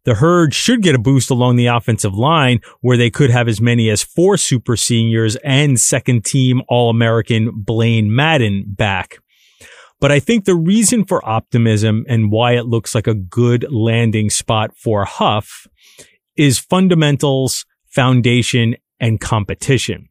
The herd should get a boost along the offensive line where they could have as many as four super seniors and second team All American Cain Madden back. But I think the reason for optimism and why it looks like a good landing spot for Huff is fundamentals, foundation, and competition.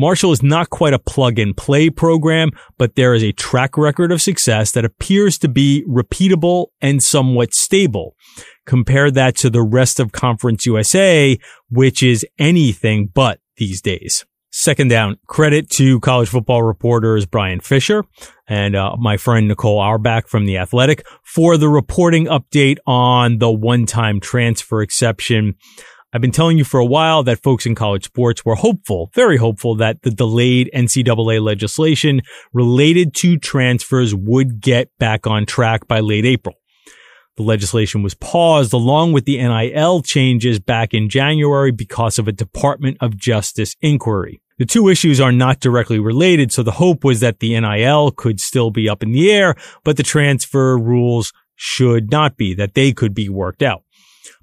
Marshall is not quite a plug and play program, but there is a track record of success that appears to be repeatable and somewhat stable. Compare that to the rest of Conference USA, which is anything but these days. Second down, credit to college football reporters Brian Fisher and uh, my friend Nicole Auerbach from The Athletic for the reporting update on the one-time transfer exception. I've been telling you for a while that folks in college sports were hopeful, very hopeful that the delayed NCAA legislation related to transfers would get back on track by late April. The legislation was paused along with the NIL changes back in January because of a Department of Justice inquiry. The two issues are not directly related, so the hope was that the NIL could still be up in the air, but the transfer rules should not be, that they could be worked out.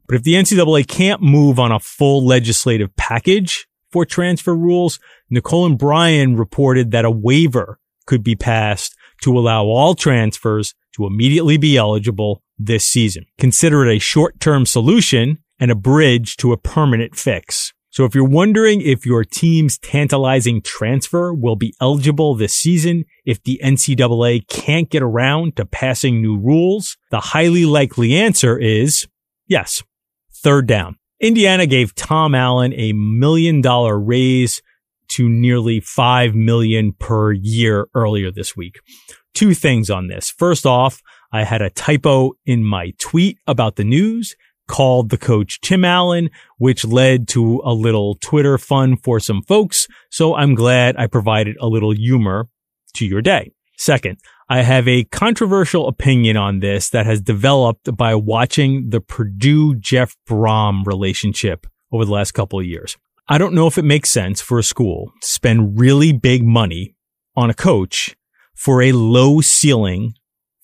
But if the NCAA can't move on a full legislative package for transfer rules, Nicole and Brian reported that a waiver could be passed to allow all transfers to immediately be eligible this season. Consider it a short-term solution and a bridge to a permanent fix. So if you're wondering if your team's tantalizing transfer will be eligible this season, if the NCAA can't get around to passing new rules, the highly likely answer is yes. Third down. Indiana gave Tom Allen a million dollar raise to nearly 5 million per year earlier this week. Two things on this. First off, I had a typo in my tweet about the news called the coach Tim Allen, which led to a little Twitter fun for some folks. So I'm glad I provided a little humor to your day. Second, I have a controversial opinion on this that has developed by watching the Purdue Jeff Brohm relationship over the last couple of years. I don't know if it makes sense for a school to spend really big money on a coach for a low ceiling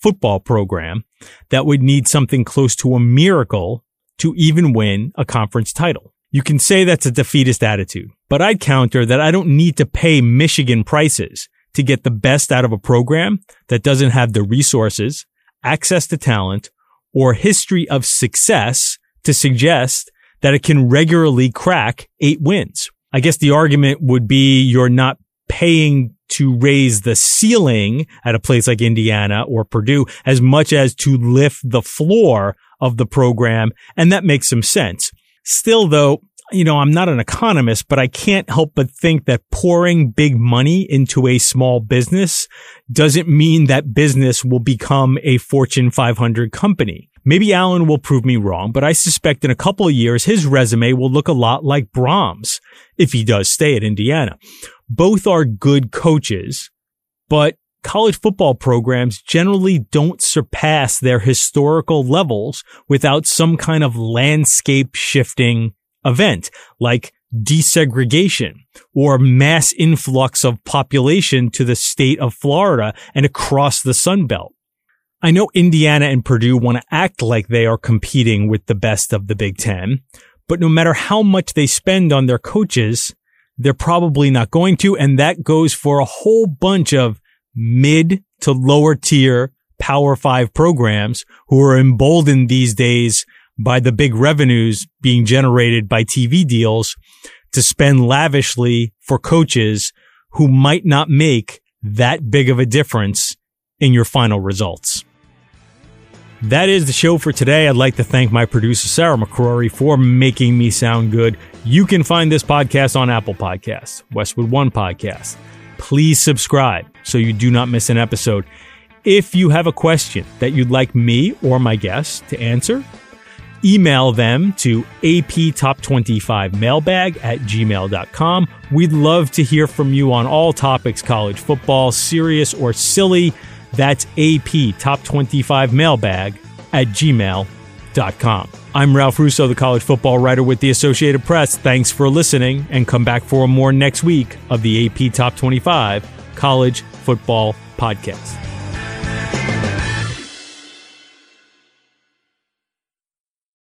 football program that would need something close to a miracle to even win a conference title. You can say that's a defeatist attitude, but I'd counter that I don't need to pay Michigan prices to get the best out of a program that doesn't have the resources, access to talent, or history of success to suggest that it can regularly crack eight wins. I guess the argument would be you're not paying to raise the ceiling at a place like Indiana or Purdue as much as to lift the floor of the program. And that makes some sense. Still though, you know, I'm not an economist, but I can't help but think that pouring big money into a small business doesn't mean that business will become a Fortune 500 company. Maybe Allen will prove me wrong, but I suspect in a couple of years, his resume will look a lot like Brohm's if he does stay at Indiana. Both are good coaches, but college football programs generally don't surpass their historical levels without some kind of landscape shifting event like desegregation or mass influx of population to the state of Florida and across the Sun Belt. I know Indiana and Purdue want to act like they are competing with the best of the Big Ten, but no matter how much they spend on their coaches, they're probably not going to. And that goes for a whole bunch of mid to lower tier power five programs who are emboldened these days by the big revenues being generated by TV deals to spend lavishly for coaches who might not make that big of a difference in your final results. That is the show for today. I'd like to thank my producer, Sarah McCrory, for making me sound good. You can find this podcast on Apple Podcasts, Westwood One Podcast. Please subscribe so you do not miss an episode. If you have a question that you'd like me or my guests to answer, email them to aptop25mailbag at gmail.com. We'd love to hear from you on all topics college football, serious or silly. That's AP Top 25 Mailbag at gmail.com. I'm Ralph Russo, the college football writer with the Associated Press. Thanks for listening and come back for more next week of the AP Top 25 College Football Podcast.